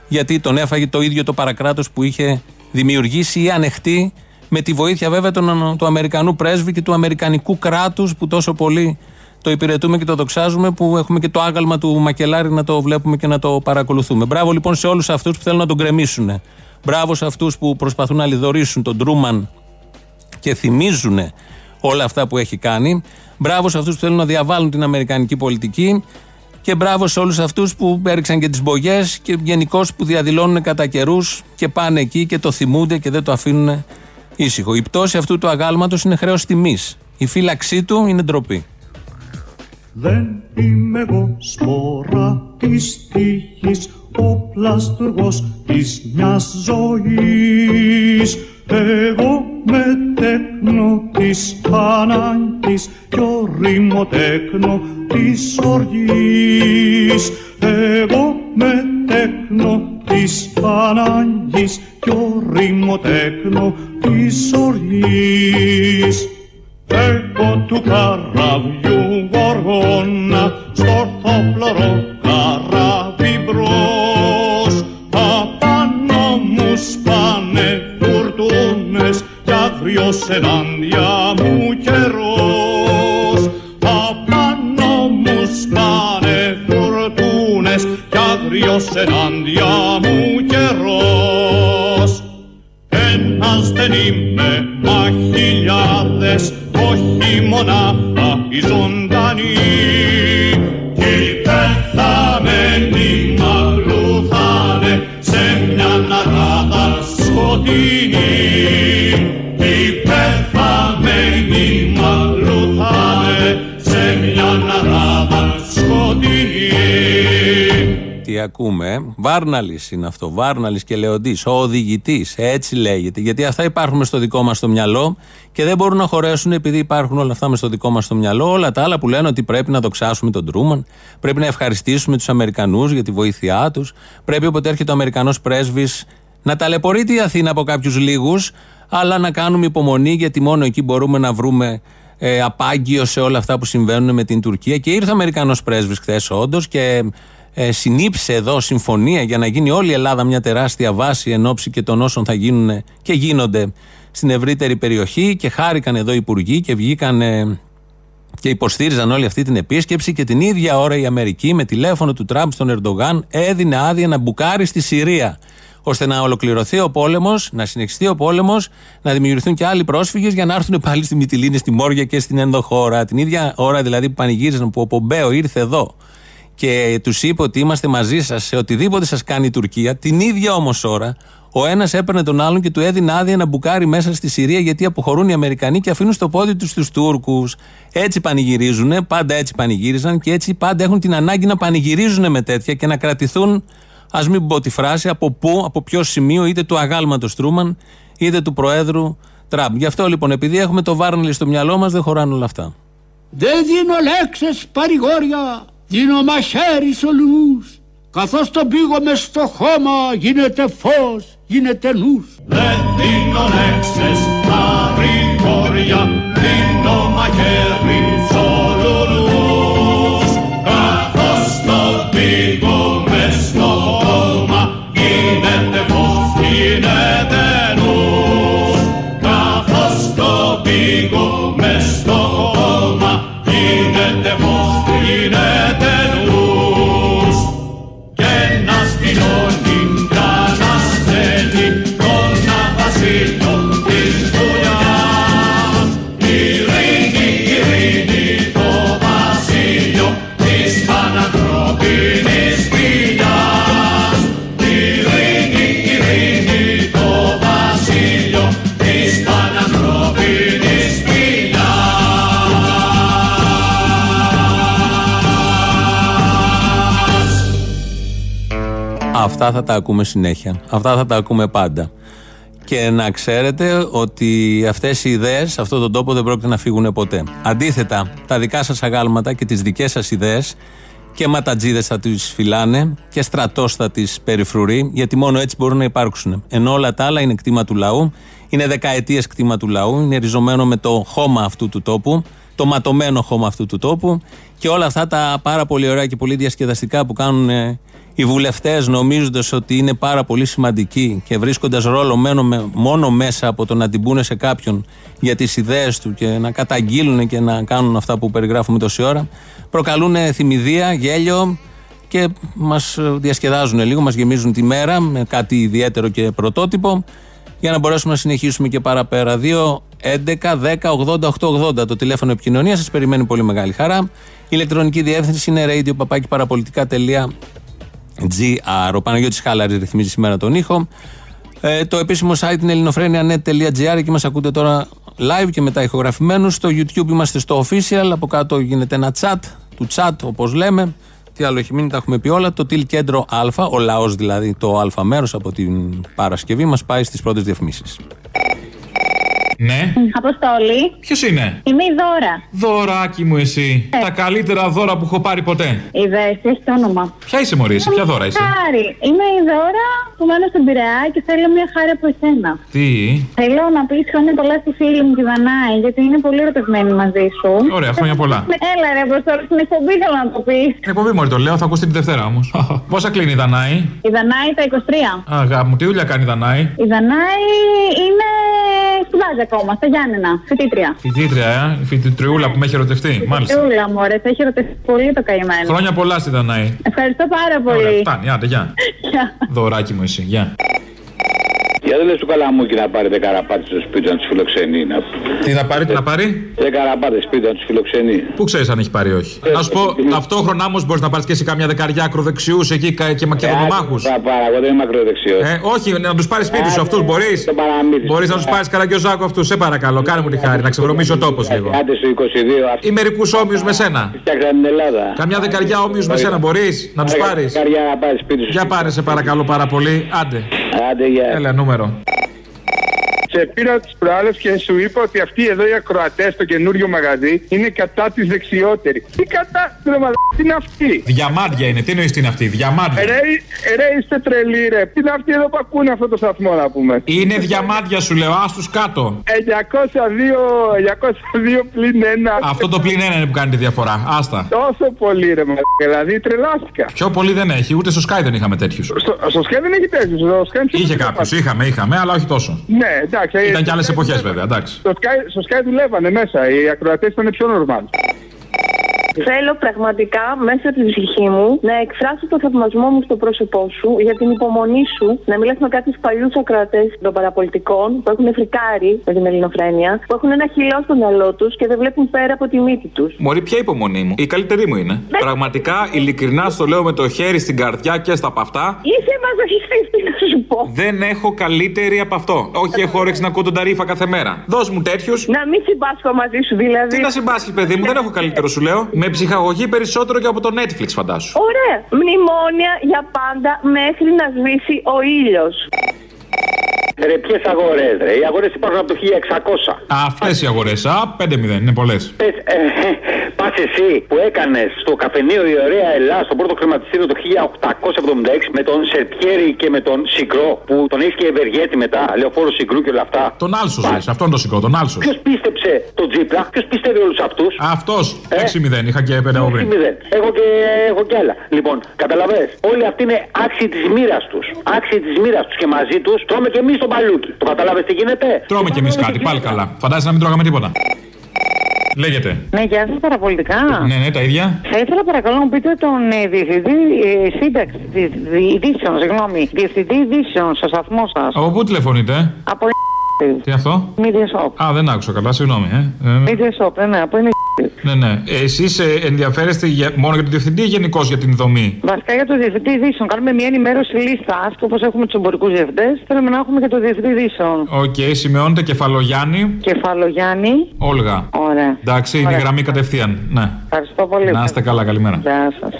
γιατί τον έφαγε το ίδιο το παρακράτος που είχε δημιουργήσει ή ανεχτεί με τη βοήθεια βέβαια του, του Αμερικανού πρέσβη και του Αμερικανικού κράτους που τόσο πολύ το υπηρετούμε και το δοξάζουμε, που έχουμε και το άγαλμα του Μακελάρη να το βλέπουμε και να το παρακολουθούμε. Μπράβο λοιπόν σε όλους αυτούς που θέλουν να τον κρεμίσουν. Μπράβο σε αυτούς που προσπαθούν να λιδωρήσουν τον Τρούμαν και θυμίζουν όλα αυτά που έχει κάνει. Μπράβο σε αυτούς που θέλουν να διαβάλουν την Αμερικανική πολιτική. Και μπράβο σε όλους αυτούς που έριξαν και τις μπογιές και γενικώ που διαδηλώνουν κατά καιρούς και πάνε εκεί και το θυμούνται και δεν το αφήνουν ήσυχο. Η πτώση αυτού του αγάλματος είναι χρέος τιμής. Η φύλαξή του είναι ντροπή. Δεν είμαι εγώ σπορά της τύχης, ο πλαστουργός της μιας ζωής. Εγώ με τέκνο της ανάγκης κι ο τέκνο της οργής. Εγώ με τέκνο της ανάγκης κι ο τέκνο της οργής. Εγώ του καραβιού γοργόνα στο ορθόπλωρο καράβι άγριος ενάντια μου καιρός απάνω μου σπάνε φουρτούνες κι άγριος ενάντια μου καιρός. Ένας δεν είμαι μα χιλιάδες όχι μονάχα οι ζωντανοί τι ακούμε. Βάρναλης είναι αυτό. Βάρναλης και Λεοντής. Ο οδηγητής. Έτσι λέγεται. Γιατί αυτά υπάρχουν στο δικό μας το μυαλό και δεν μπορούν να χωρέσουν επειδή υπάρχουν όλα αυτά με στο δικό μας το μυαλό. Όλα τα άλλα που λένε ότι πρέπει να δοξάσουμε τον Τρούμαν. Πρέπει να ευχαριστήσουμε τους Αμερικανούς για τη βοήθειά τους. Πρέπει όποτε έρχεται ο Αμερικανός πρέσβης να ταλαιπωρείται η Αθήνα από κάποιους λίγους, αλλά να κάνουμε υπομονή γιατί μόνο εκεί μπορούμε να βρούμε ε, απάγγιο σε όλα αυτά που συμβαίνουν με την Τουρκία. Και ήρθε ο Αμερικανός πρέσβης χθες, όντως, και ε, συνήψε εδώ συμφωνία για να γίνει όλη η Ελλάδα μια τεράστια βάση εν ώψη και των όσων θα γίνουν και γίνονται στην ευρύτερη περιοχή και χάρηκαν εδώ οι υπουργοί και βγήκαν και υποστήριζαν όλη αυτή την επίσκεψη και την ίδια ώρα η Αμερική με τηλέφωνο του Τραμπ στον Ερντογάν έδινε άδεια να μπουκάρει στη Συρία ώστε να ολοκληρωθεί ο πόλεμος, να συνεχιστεί ο πόλεμος, να δημιουργηθούν και άλλοι πρόσφυγες για να έρθουν πάλι στη Μυτιλίνη, στη Μόρια και στην ενδοχώρα. Την ίδια ώρα δηλαδή που πανηγύριζαν που ο Πομπέο ήρθε εδώ και τους είπε ότι είμαστε μαζί σας σε οτιδήποτε σας κάνει η Τουρκία, την ίδια όμως ώρα ο ένας έπαιρνε τον άλλον και του έδινε άδεια να μπουκάρει μέσα στη Συρία γιατί αποχωρούν οι Αμερικανοί και αφήνουν στο πόδι τους τους Τούρκους. Έτσι πανηγυρίζουν, πάντα έτσι πανηγύριζαν και έτσι πάντα έχουν την ανάγκη να πανηγυρίζουν με τέτοια και να κρατηθούν, ας μην πω τη φράση, από πού, από ποιο σημείο, είτε του αγάλματος Τρούμαν, είτε του Προέδρου Τραμπ. Γι' αυτό λοιπόν, επειδή έχουμε το Βάρνελ στο μυαλό μας, δεν χωράνε όλα αυτά. Δεν δίνω λέξεις παρηγόρια δίνω μαχαίρις σε όλους καθώς τον πήγω μες στο χώμα γίνεται φως, γίνεται νους. Δεν δίνω λέξεις παρηγόρια δίνω μαχαίρι σε Αυτά θα τα ακούμε συνέχεια. Αυτά θα τα ακούμε πάντα. Και να ξέρετε ότι αυτές οι ιδέες σε αυτόν τον τόπο δεν πρόκειται να φύγουν ποτέ. Αντίθετα, τα δικά σας αγάλματα και τις δικές σας ιδέες και ματατζίδες θα τις φυλάνε και στρατός θα τις περιφρουρεί, γιατί μόνο έτσι μπορούν να υπάρξουν. Ενώ όλα τα άλλα είναι κτήμα του λαού, είναι δεκαετίες κτήμα του λαού, είναι ριζωμένο με το χώμα αυτού του τόπου, το ματωμένο χώμα αυτού του τόπου και όλα αυτά τα πάρα πολύ ωραία και πολύ διασκεδαστικά που κάνουν οι βουλευτές νομίζοντας ότι είναι πάρα πολύ σημαντικοί και βρίσκοντας ρόλο μόνο μέσα από το να την πούνε σε κάποιον για τις ιδέες του και να καταγγείλουν και να κάνουν αυτά που περιγράφουμε τόση ώρα, προκαλούν θυμηδία, γέλιο και μας διασκεδάζουν λίγο, μας γεμίζουν τη μέρα με κάτι ιδιαίτερο και πρωτότυπο για να μπορέσουμε να συνεχίσουμε και παραπέρα. 2, 11, 10, 80, 8, 80 το τηλέφωνο επικοινωνίας σας περιμένει πολύ μεγάλη χαρά. Η ηλεκτρονική διεύθυνση είναι radio GR. Ο Παναγιώτης Χάλαρης ρυθμίζει σήμερα τον ήχο. Ε, το επίσημο site είναι ελληνοφρένια.net.gr και μας ακούτε τώρα live και μετά ηχογραφημένους. Στο YouTube είμαστε στο official. Από κάτω γίνεται ένα chat του chat, όπως λέμε. Τι άλλο έχει μείνει, τα έχουμε πει όλα. Το τυλ κέντρο Α, ο λαός δηλαδή, το Α μέρος από την Παρασκευή, μας πάει στις πρώτες διαφημίσεις. Ναι. Αποστόλη. Ποιος είναι; Είμαι η Δώρα. Δωράκι μου εσύ. Ε. Τα καλύτερα δώρα που έχω πάρει ποτέ. Η Δέση, έχει το όνομα. Ποια είσαι Μωρή, εσύ, ποια δώρα είσαι; Χάρη. Είμαι η Δώρα που μένω στην Πειραιά και θέλω μια χάρη από εσένα. Τι; Θέλω να πεις χρόνια πολλά στη φίλη μου τη Δανάη, γιατί είναι πολύ ερωτευμένη μαζί σου. Ωραία, χρόνια πολλά. Έλα ρε, Αποστόλη, στην εκπομπή θέλω να το πεις. Την εκπομπή Μωρή το λέω, θα ακούσει την Δευτέρα όμως. [laughs] Πόσα κλείνει η Δανάη; Η Δανάη τα 23. Αγάπη μου, τι δουλειά κάνει η Δανάη; Η Δανάη είναι σπουδάζει ακόμα, στα Γιάννενα, φοιτήτρια. Φοιτήτρια, ε, η φοιτητριούλα που με έχει ερωτευτεί. Μάλιστα. Φοιτητούλα, μωρέ, θα έχει ερωτευτεί πολύ το καημένο. Χρόνια πολλά στη Δανάη. Ευχαριστώ πάρα πολύ. Ωραία, φτάνει, άντε, γεια. Γεια. Δωράκι μου εσύ, γεια. Για δεν λες του καλαμούκι να πάρει καραπάτε στο σπίτι να του φιλοξενεί. Να... Τι να πάρει, τι να πάρει. Δεν καραπάτε σπίτι να του φιλοξενεί. Πού ξέρει αν έχει πάρει όχι. Ε, Να σου πω, ταυτόχρονα όμω μπορεί να πάρει και εσύ κάμια δεκαριά ακροδεξιού εκεί κα- και μακεδονομάχου. Θα πάρω, εγώ δεν είμαι ακροδεξιό. Ε, όχι, να του πάρει σπίτι σου αυτού, μπορεί. Μπορεί να του πάρει καραγκιόζάκο αυτού, σε παρακαλώ, κάνε μου τη χάρη, να ξεβρωμίσει ο τόπο λίγο. Άντε στο 22. Ή μερικού όμοιου με σένα. Φτιάξαν την Ελλάδα. Καμιά δεκαριά όμοιου με σένα μπορεί να του πάρει. Δεκαριά να πάρει σπίτι σου. Για πάρε, σε παρακαλώ πάρα πολύ. Άντε. Άντε, γεια. Έλα, νούμερο. Σε πήρα τις προάλλες και σου είπα ότι αυτοί εδώ οι ακροατές στο καινούριο μαγαζί είναι κατά της δεξιότερης. Τι κατά, ρε μαλάκα, τι είναι αυτή; Διαμάντια είναι, τι εννοείς τι είναι αυτή, διαμάντια. Ρε, ρε, είστε τρελοί, ρε. Τι είναι αυτοί εδώ που ακούνε αυτό το σταθμό, να πούμε; Είναι διαμάντια σου λέω, άστου κάτω. 902, 902 πλην 1. Αυτό το πλήν ένα είναι που κάνει τη διαφορά. Άστα. Τόσο πολύ, ρε μαλάκα. Δηλαδή τρελάστηκα. Πιο πολύ δεν έχει, ούτε στο Sky δεν είχαμε τέτοιους. Στο, στο Sky δεν έχει τέτοιους. Στο Sky είναι Είχε κάποιους, είχαμε, είχαμε, αλλά όχι τόσο. Ναι, εντάξει. Ήταν και άλλες εποχές βέβαια, εντάξει. Στο Sky, στο Sky δουλεύανε μέσα. Οι ακροατές ήταν πιο normal. Θέλω πραγματικά μέσα από την ψυχή μου να εκφράσω το θαυμασμό μου στο πρόσωπό σου για την υπομονή σου να μιλάς με κάποιους παλιούς ακροατές των παραπολιτικών που έχουν φρικάρει με την ελληνοφρένεια, που έχουν ένα χυλό στο μυαλό τους και δεν βλέπουν πέρα από τη μύτη τους. Μωρή, ποια υπομονή μου; Η καλύτερη μου είναι. Πραγματικά, ειλικρινά στο λέω με το χέρι στην καρδιά και στα παυτά. Είσαι μαζοχιστής, τι να σου πω. Δεν έχω καλύτερη από αυτό. Όχι, έχω όρεξη να ακούω τον ταρίφα κάθε μέρα. Δώσ' μου τέτοιους. Να μην συμπάσχω μαζί σου δηλαδή. Τι να συμπάσχεις, παιδί μου, δεν έχω καλύτερο σου λέω. Με ψυχαγωγή περισσότερο και από το Netflix, φαντάσου. Ωραία. Μνημόνια για πάντα μέχρι να σβήσει ο ήλιος. Ρε, ποιες αγορές, ρε; Οι αγορές υπάρχουν από το 1600. Αυτές οι αγορές. Α, 5-0, είναι πολλές. Πες, ε, πας εσύ που έκανες στο καφενείο η ωραία Ελλάδα, στο πρώτο χρηματιστήριο το 1876 με τον Σερπιέρη και με τον Σικρό που τον έχεις και Ευεργέτη μετά, λεωφόρο Σικρού και όλα αυτά. Τον Άλσος, λες, αυτόν τον σηκώ, τον Άλσος. Ποιος πίστεψε τον Τζίπρα, ποιος πιστεύει όλους αυτούς; Αυτός, 6-0, είχα και 5 από πριν. 6-0. Έχω και, έχω και άλλα. Λοιπόν, καταλαβέ. Όλοι αυτοί είναι άξιοι της μοίρας τους. Άξιοι της μοίρας τους και μαζί τους τρώμε και εμείς τον παλούκι. Το κατάλαβε τι γίνεται; Τρώμε κι εμείς κάτι, πάλι καλά. Φαντάζεσαι να μην τρώγαμε τίποτα. Λέγεται. Ναι, γεια σα παραπολιτικά. Ναι, ναι, τα ίδια. Θα ήθελα παρακαλώ να μου πείτε τον ε, διευθυντή ε, σύνταξη της δι- ειδήσεων, συγγνώμη. Διευθυντή ειδήσεων στο σταθμό σας. Από πού τηλεφωνείτε, Από Τι αυτό; Media Shop. Α, δεν άκουσα καλά, συγγνώμη. Ε. Ε, Media Shop, ναι, ναι, από είναι ναι, ναι. Εσείς ενδιαφέρεστε για, μόνο για τον διευθυντή ή γενικώς για την δομή; Βασικά για το διευθυντή ειδήσεων. Κάνουμε μια ενημέρωση λίστα και όπως έχουμε τους εμπορικούς διευθυντές, θέλουμε να έχουμε και το διευθυντή ειδήσεων. Οκ, σημειώνεται Κεφαλογιάννη. Κεφαλογιάννη. Όλγα. Ωραία. Εντάξει, είναι Ωραία. γραμμή κατευθείαν. Ναι. Ευχαριστώ πολύ. Να είστε καλά, καλημέρα. Γεια σας.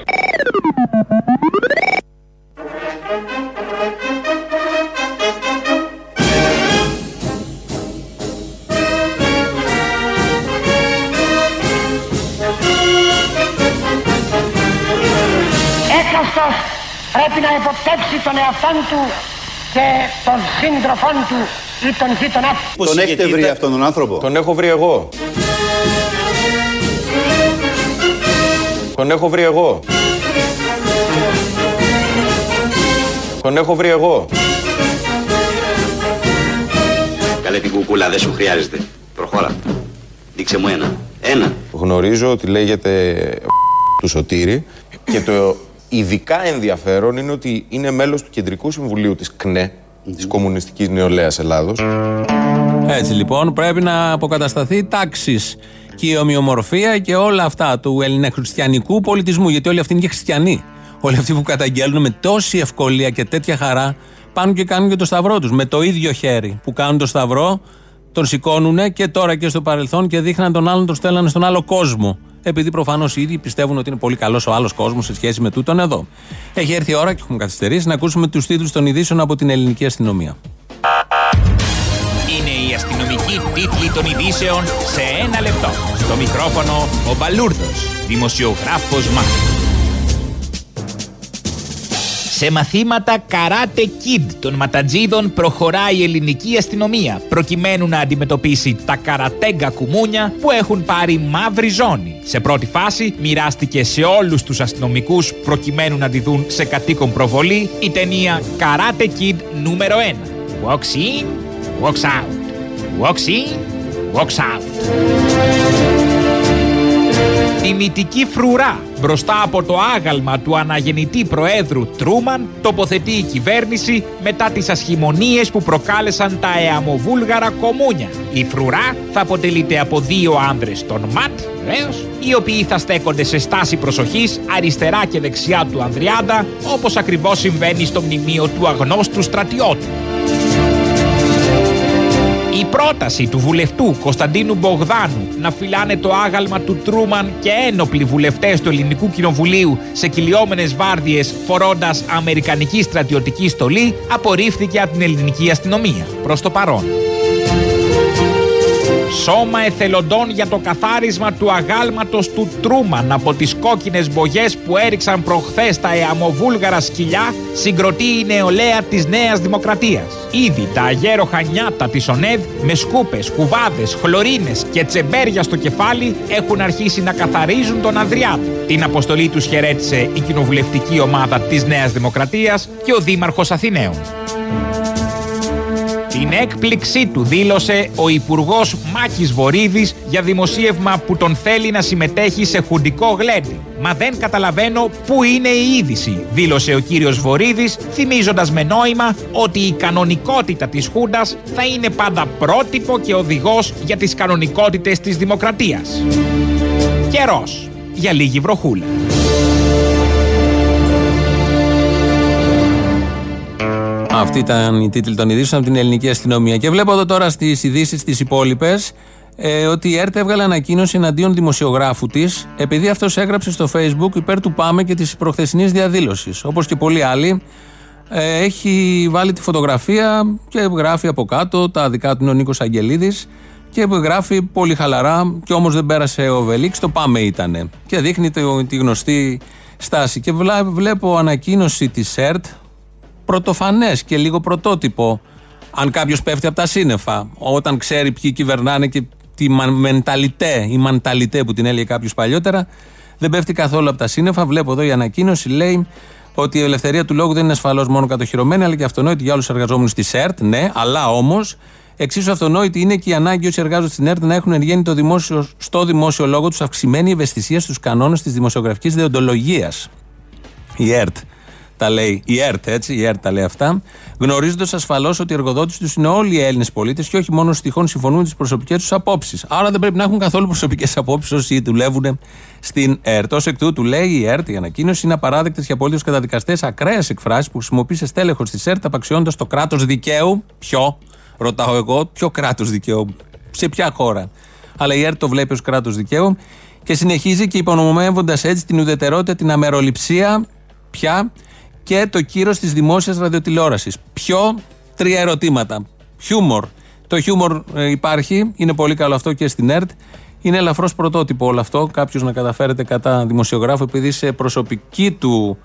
Πρέπει να υποπτεύσει τον εαυτόν του και των σύντροφών του ή τον γείτονά του. Τον έχετε βρει αυτόν τον άνθρωπο; Τον έχω βρει εγώ. Τον έχω βρει εγώ. Τον έχω βρει εγώ. Καλέ την κουκούλα, δεν σου χρειάζεται. Προχώρα. Δείξε μου ένα. Ένα. Γνωρίζω ότι λέγεται [laughs] του Σωτήρη και το ειδικά ενδιαφέρον είναι ότι είναι μέλος του Κεντρικού Συμβουλίου της ΚΝΕ, της Κομμουνιστικής Νεολαίας Ελλάδος. Έτσι λοιπόν πρέπει να αποκατασταθεί τάξης και η ομοιομορφία και όλα αυτά του ελληνοχριστιανικού πολιτισμού. Γιατί όλοι αυτοί είναι και χριστιανοί. Όλοι αυτοί που καταγγέλνουν με τόση ευκολία και τέτοια χαρά πάνε και κάνουν και το σταυρό τους. Με το ίδιο χέρι που κάνουν το σταυρό, τον σηκώνουν και τώρα και στο παρελθόν και δείχναν τον άλλον, τον στέλνανε στον άλλο κόσμο. Επειδή προφανώς οι ίδιοι πιστεύουν ότι είναι πολύ καλός ο άλλος κόσμος σε σχέση με τούτον εδώ. Έχει έρθει η ώρα και έχουμε καθυστερήσει να ακούσουμε τους τίτλους των ειδήσεων από την ελληνική αστυνομία. Είναι η αστυνομική τίτλη των ειδήσεων σε ένα λεπτό. Στο μικρόφωνο ο Μπαλούρδος, δημοσιογράφος Μάρκος. Σε μαθήματα Karate Kid των ματατζίδων προχωράει η ελληνική αστυνομία προκειμένου να αντιμετωπίσει τα καρατέγκα κουμούνια που έχουν πάρει μαύρη ζώνη. Σε πρώτη φάση μοιράστηκε σε όλους τους αστυνομικούς προκειμένου να τη δουν σε κατοίκον προβολή η ταινία Karate Kid νούμερο 1. Walks in, walks out. Walks in, walks out. Τιμητική φρουρά μπροστά από το άγαλμα του αναγεννητή Προέδρου Τρούμαν τοποθετεί η κυβέρνηση μετά τις ασχημονίες που προκάλεσαν τα εαμοβούλγαρα κομμούνια. Η φρουρά θα αποτελείται από δύο άνδρες των ΜΑΤ, βεβαίως, οι οποίοι θα στέκονται σε στάση προσοχής αριστερά και δεξιά του Ανδριάντα, όπως ακριβώς συμβαίνει στο μνημείο του αγνώστου στρατιώτου. Η πρόταση του βουλευτού Κωνσταντίνου Μπογδάνου να φυλάνε το άγαλμα του Τρούμαν και ένοπλοι βουλευτές του Ελληνικού Κοινοβουλίου σε κυλιόμενες βάρδιες φορώντας αμερικανική στρατιωτική στολή απορρίφθηκε από την ελληνική αστυνομία. Προς το παρόν. Σώμα εθελοντών για το καθάρισμα του αγάλματος του Τρούμαν από τις κόκκινες μπογιές που έριξαν προχθές τα εαμοβούλγαρα σκυλιά συγκροτεί η νεολαία της Νέας Δημοκρατίας. Ήδη τα αγέροχα νιάτα της ΟΝΕΔ με σκούπες, κουβάδες, χλωρίνες και τσεμπέρια στο κεφάλι έχουν αρχίσει να καθαρίζουν τον Ανδριάτ. Την αποστολή τους χαιρέτησε η κοινοβουλευτική ομάδα της Νέας Δημοκρατίας και ο Δήμαρχος Αθηναίων. Την έκπληξή του δήλωσε ο Υπουργός Μάκης Βορύδης για δημοσίευμα που τον θέλει να συμμετέχει σε χουντικό γλέντι. Μα δεν καταλαβαίνω πού είναι η είδηση, δήλωσε ο κύριος Βορύδης, θυμίζοντας με νόημα ότι η κανονικότητα της Χούντας θα είναι πάντα πρότυπο και οδηγός για τις κανονικότητες της δημοκρατίας. Καιρός για λίγη βροχούλα. Αυτή ήταν η τίτλη των ειδήσεων από την ελληνική αστυνομία. Και βλέπω εδώ τώρα στις ειδήσεις τις υπόλοιπες ε, ότι η ΕΡΤ έβγαλε ανακοίνωση εναντίον δημοσιογράφου της, επειδή αυτός έγραψε στο Facebook υπέρ του Πάμε και της προχθεσινής διαδήλωσης. Όπως και πολλοί άλλοι, ε, έχει βάλει τη φωτογραφία και γράφει από κάτω τα δικά του είναι ο Νίκος Αγγελίδης και γράφει πολύ χαλαρά και όμως δεν πέρασε ο Βελίξ, το Πάμε ήτανε. Και δείχνει τη γνωστή στάση. Και βλέπω ανακοίνωση της ΕΡΤ πρωτοφανές και λίγο πρωτότυπο. Αν κάποιος πέφτει από τα σύννεφα, όταν ξέρει ποιοι κυβερνάνε και τη μενταλιτέ, η μανταλιτέ που την έλεγε κάποιος παλιότερα, δεν πέφτει καθόλου από τα σύννεφα. Βλέπω εδώ η ανακοίνωση λέει ότι η ελευθερία του λόγου δεν είναι ασφαλώς μόνο κατοχυρωμένη, αλλά και αυτονόητη για όλους τους εργαζόμενους της ΕΡΤ. Ναι, αλλά όμως εξίσου αυτονόητη είναι και η ανάγκη όσοι εργάζονται στην ΕΡΤ να έχουν εν γέννη το δημόσιο, στο δημόσιο λόγο τους αυξημένη ευαισθησία στους κανόνες της δημοσιογραφικής δεοντολογίας. Η ΕΡΤ τα λέει η ΕΡΤ, έτσι, η ΕΡΤ τα λέει αυτά, γνωρίζοντας ασφαλώς ότι οι εργοδότες τους είναι όλοι οι Έλληνες πολίτες και όχι μόνο τυχόν συμφωνούν με τις προσωπικές τους απόψεις. Άρα δεν πρέπει να έχουν καθόλου προσωπικές απόψεις όσοι δουλεύουν στην ΕΡΤ. Ω εκ τούτου, λέει η ΕΡΤ, η ανακοίνωση είναι απαράδεκτες και απολύτω καταδικαστές ακραίες εκφράσεις που χρησιμοποίησε στέλεχος της ΕΡΤ απαξιώντα το κράτος δικαίου. Ποιο, ρωτάω εγώ, ποιο κράτος δικαίου, σε ποια χώρα; Αλλά η ΕΡΤ το βλέπει ως κράτος δικαίου και συνεχίζει και υπονομεύοντας έτσι την ουδετερότητα, την αμεροληψία πια και το κύρος της δημόσιας ραδιοτηλεόρασης. Ποιο, τρία ερωτήματα. Χιούμορ. Το χιούμορ ε, υπάρχει, είναι πολύ καλό αυτό και στην ΕΡΤ. Είναι ελαφρώς πρωτότυπο όλο αυτό. Κάποιος να καταφέρεται κατά δημοσιογράφο, επειδή σε προσωπική του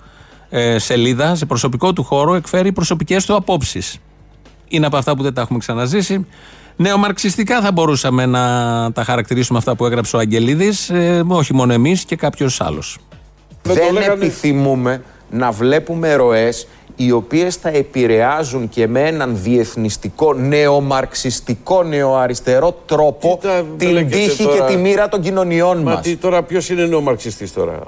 ε, σελίδα, σε προσωπικό του χώρο, εκφέρει προσωπικές του απόψεις. Είναι από αυτά που δεν τα έχουμε ξαναζήσει. Νεομαρξιστικά θα μπορούσαμε να τα χαρακτηρίσουμε αυτά που έγραψε ο Αγγελίδης, ε, όχι μόνο εμείς και κάποιος άλλος. Δεν επιθυμούμε να βλέπουμε ροές οι οποίες θα επηρεάζουν και με έναν διεθνιστικό, νεομαρξιστικό, νεοαριστερό τρόπο την τύχη και τη μοίρα των κοινωνιών μα. μας. Τι, τώρα ποιος είναι νεομαρξιστής τώρα,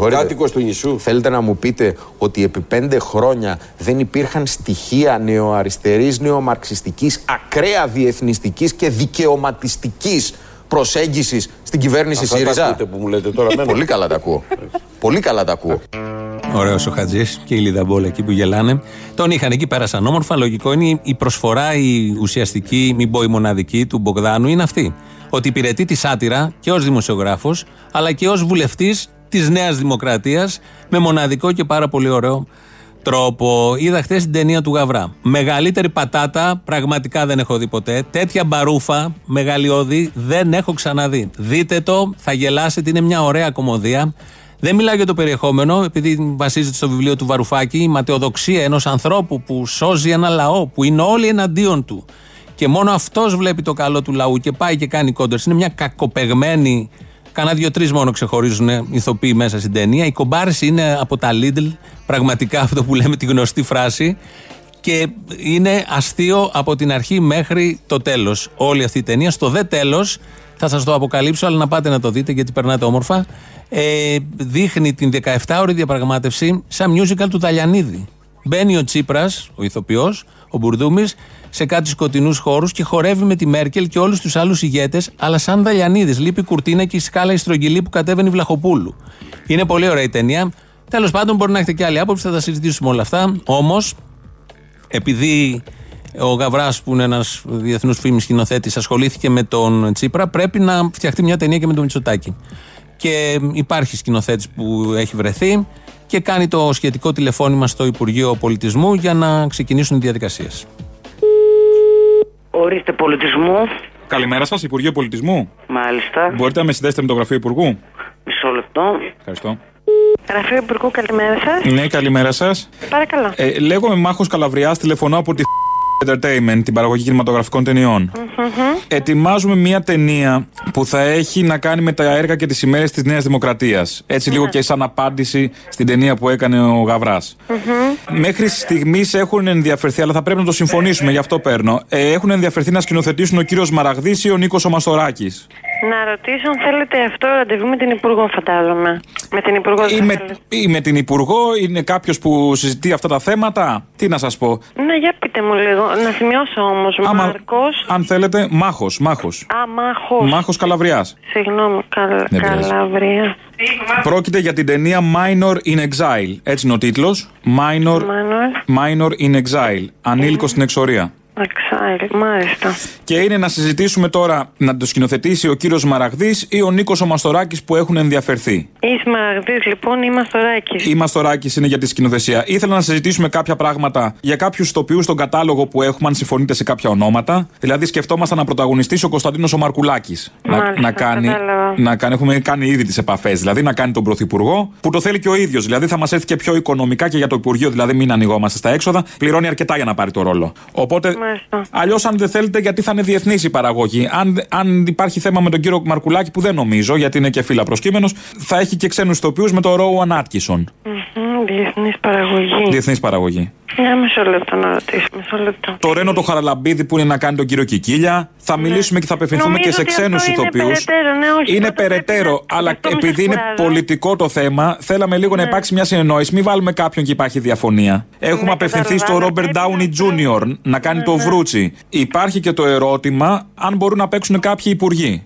ο κάτοικος του νησού. Θέλετε να μου πείτε ότι επί πέντε χρόνια δεν υπήρχαν στοιχεία νεοαριστερής, νεομαρξιστικής, ακραία διεθνιστικής και δικαιωματιστικής προσέγγισης στην κυβέρνηση Αυτά ΣΥΡΙΖΑ; Τα που μου λέτε τώρα, Πολύ καλά τα ακούω. Πολύ καλά τα ακούω. Ωραίος ο Χατζής και η Λιδαμπόλα εκεί που γελάνε. Τον είχαν εκεί, πέρασαν όμορφα. Λογικό είναι η προσφορά, η ουσιαστική, μην πω η μοναδική του Μπογδάνου είναι αυτή. Ότι υπηρετεί τη σάτυρα και ως δημοσιογράφος, αλλά και ως βουλευτής της Νέας Δημοκρατίας με μοναδικό και πάρα πολύ ωραίο τρόπο. Είδα χθες την ταινία του Γαβρά. Μεγαλύτερη πατάτα πραγματικά δεν έχω δει ποτέ. Τέτοια μπαρούφα, μεγαλειώδη, δεν έχω ξαναδεί. Δείτε το, θα γελάσετε, είναι μια ωραία κομμωδία. Δεν μιλάω για το περιεχόμενο, επειδή βασίζεται στο βιβλίο του Βαρουφάκη, η ματαιοδοξία ενός ανθρώπου που σώζει ένα λαό, που είναι όλοι εναντίον του. Και μόνο αυτός βλέπει το καλό του λαού και πάει και κάνει κόντρε. Είναι μια κακοπεγμένη. Κάνα δύο-τρεις μόνο ξεχωρίζουν ηθοποιοί μέσα στην ταινία. Η κομπάρε είναι από τα Lidl, πραγματικά αυτό που λέμε τη γνωστή φράση. Και είναι αστείο από την αρχή μέχρι το τέλος. Όλη αυτή η ταινία. Στο δε τέλος, θα σας το αποκαλύψω, αλλά να πάτε να το δείτε γιατί περνάτε όμορφα ε, δείχνει την 17ωρη διαπραγμάτευση σαν musical του Ταλιανίδη. Μπαίνει ο Τσίπρας, ο ηθοποιός, ο Μπουρδούμης, σε κάτι σκοτεινούς χώρους και χορεύει με τη Μέρκελ και όλους τους άλλους ηγέτες, αλλά σαν Ταλιανίδη. Λείπει η κουρτίνα και η σκάλα η στρογγυλή που κατέβαινε η Βλαχοπούλου. Είναι πολύ ωραία η ταινία. Τέλος πάντων, μπορεί να έχετε και άλλη άποψη, θα τα συζητήσουμε όλα αυτά. Όμως, επειδή ο Γαβράς, που είναι ένας διεθνούς φήμης σκηνοθέτης, ασχολήθηκε με τον Τσίπρα, πρέπει να φτιαχτεί μια ταινία και με τον Μητσοτάκη και υπάρχει σκηνοθέτης που έχει βρεθεί και κάνει το σχετικό τηλεφώνημα στο Υπουργείο Πολιτισμού για να ξεκινήσουν οι διαδικασίες. Ορίστε πολιτισμού. Καλημέρα σας, Υπουργείο Πολιτισμού. Μάλιστα. Μπορείτε να με συνδέσετε με το γραφείο Υπουργού; Μισό λεπτό. Ευχαριστώ. Γραφείο Υπουργού, καλημέρα σας. Ναι, καλημέρα σας. Παρακαλώ. Ε, λέγομαι Μάχος Καλαβριάς, τηλεφωνώ από τη Entertainment, την παραγωγή κινηματογραφικών ταινιών. Mm-hmm. Ετοιμάζουμε μια ταινία που θα έχει να κάνει με τα έργα και τις ημέρες της Νέας Δημοκρατίας. Έτσι, λίγο και σαν απάντηση στην ταινία που έκανε ο Γαβράς. Mm-hmm. Μέχρι στιγμής έχουν ενδιαφερθεί, αλλά θα πρέπει να το συμφωνήσουμε, γι' αυτό παίρνω. Ε, έχουν ενδιαφερθεί να σκηνοθετήσουν ο κύριος Μαραγδί ή ο Νίκος Ομαστοράκης. Να ρωτήσω αν θέλετε αυτό ραντεβού με την Υπουργό, φαντάζομαι. Με την Υπουργό ή με, ή με την Υπουργό, είναι κάποιος που συζητεί αυτά τα θέματα; Τι να σας πω; Ναι, για πείτε μου λίγο. Να σημειώσω όμως. Μάρκος. Αν θέλετε, μάχος. Μάχος. Α, μάχος. Μάχος Καλαβριά. Συγγνώμη, καλ, Καλαβριά. Πρόκειται για την ταινία Minor in Exile. Έτσι είναι ο τίτλος. Minor, Minor. Minor in Exile. Ανήλικο στην εξορία. Εξάιλ, μάλιστα. Και είναι να συζητήσουμε τώρα να το σκηνοθετήσει ο κύριος Μαραγδί ή ο Νίκος ο Μαστοράκη που έχουν ενδιαφερθεί. Είσαι Μαραγδί, λοιπόν, ή Μαστοράκης. Η Μαστοράκης είναι για τη σκηνοθεσία. Ήθελα να συζητήσουμε κάποια πράγματα για κάποιους ηθοποιού στον κατάλογο που έχουμε, αν συμφωνείτε σε κάποια ονόματα. Δηλαδή, σκεφτόμασταν να πρωταγωνιστήσει ο Κωνσταντίνος ο Μαρκουλάκη. Να, να, κάνει, να κάνει. Έχουμε κάνει ήδη τις επαφές. Δηλαδή, να κάνει τον Πρωθυπουργό που το θέλει και ο ίδιος. Δηλαδή, θα μας έρθει και πιο οικονομικά και για το Υπουργείο. Δηλαδή, μην ανοιγόμαστε στα έξοδα. Πληρώνει αρκετά για να πάρει το ρόλο. Οπότε Αλλιώς, αν δεν θέλετε, γιατί θα είναι διεθνής η παραγωγή. Αν, αν υπάρχει θέμα με τον κύριο Μαρκουλάκη, που δεν νομίζω, γιατί είναι και φύλλα προσκύμενος, θα έχει και ξένους ηθοποιούς με τον Ρόου Άτκισον. Διεθνής παραγωγή. Διεθνής παραγωγή. Μια μισό λεπτό να ρωτήσω. Μισό λεπτό. Το Ρένο το Χαραλαμπίδη που είναι να κάνει τον κύριο Κικίλια. Θα ναι. μιλήσουμε και θα απευθυνθούμε και σε ξένους ηθοποιού. Είναι περαιτέρω, ναι, όχι, είναι περαιτέρω αλλά επειδή είναι πολιτικό το θέμα, θέλαμε λίγο να Ναι. υπάρξει μια συνεννόηση. Μην βάλουμε κάποιον και υπάρχει διαφωνία. Έχουμε απευθυνθεί στο Ρόμπερ Ντάουνι Τζούνιορ να κάνει το βρούτσι. Υπάρχει και το ερώτημα αν μπορούν να παίξουν κάποιοι υπουργοί.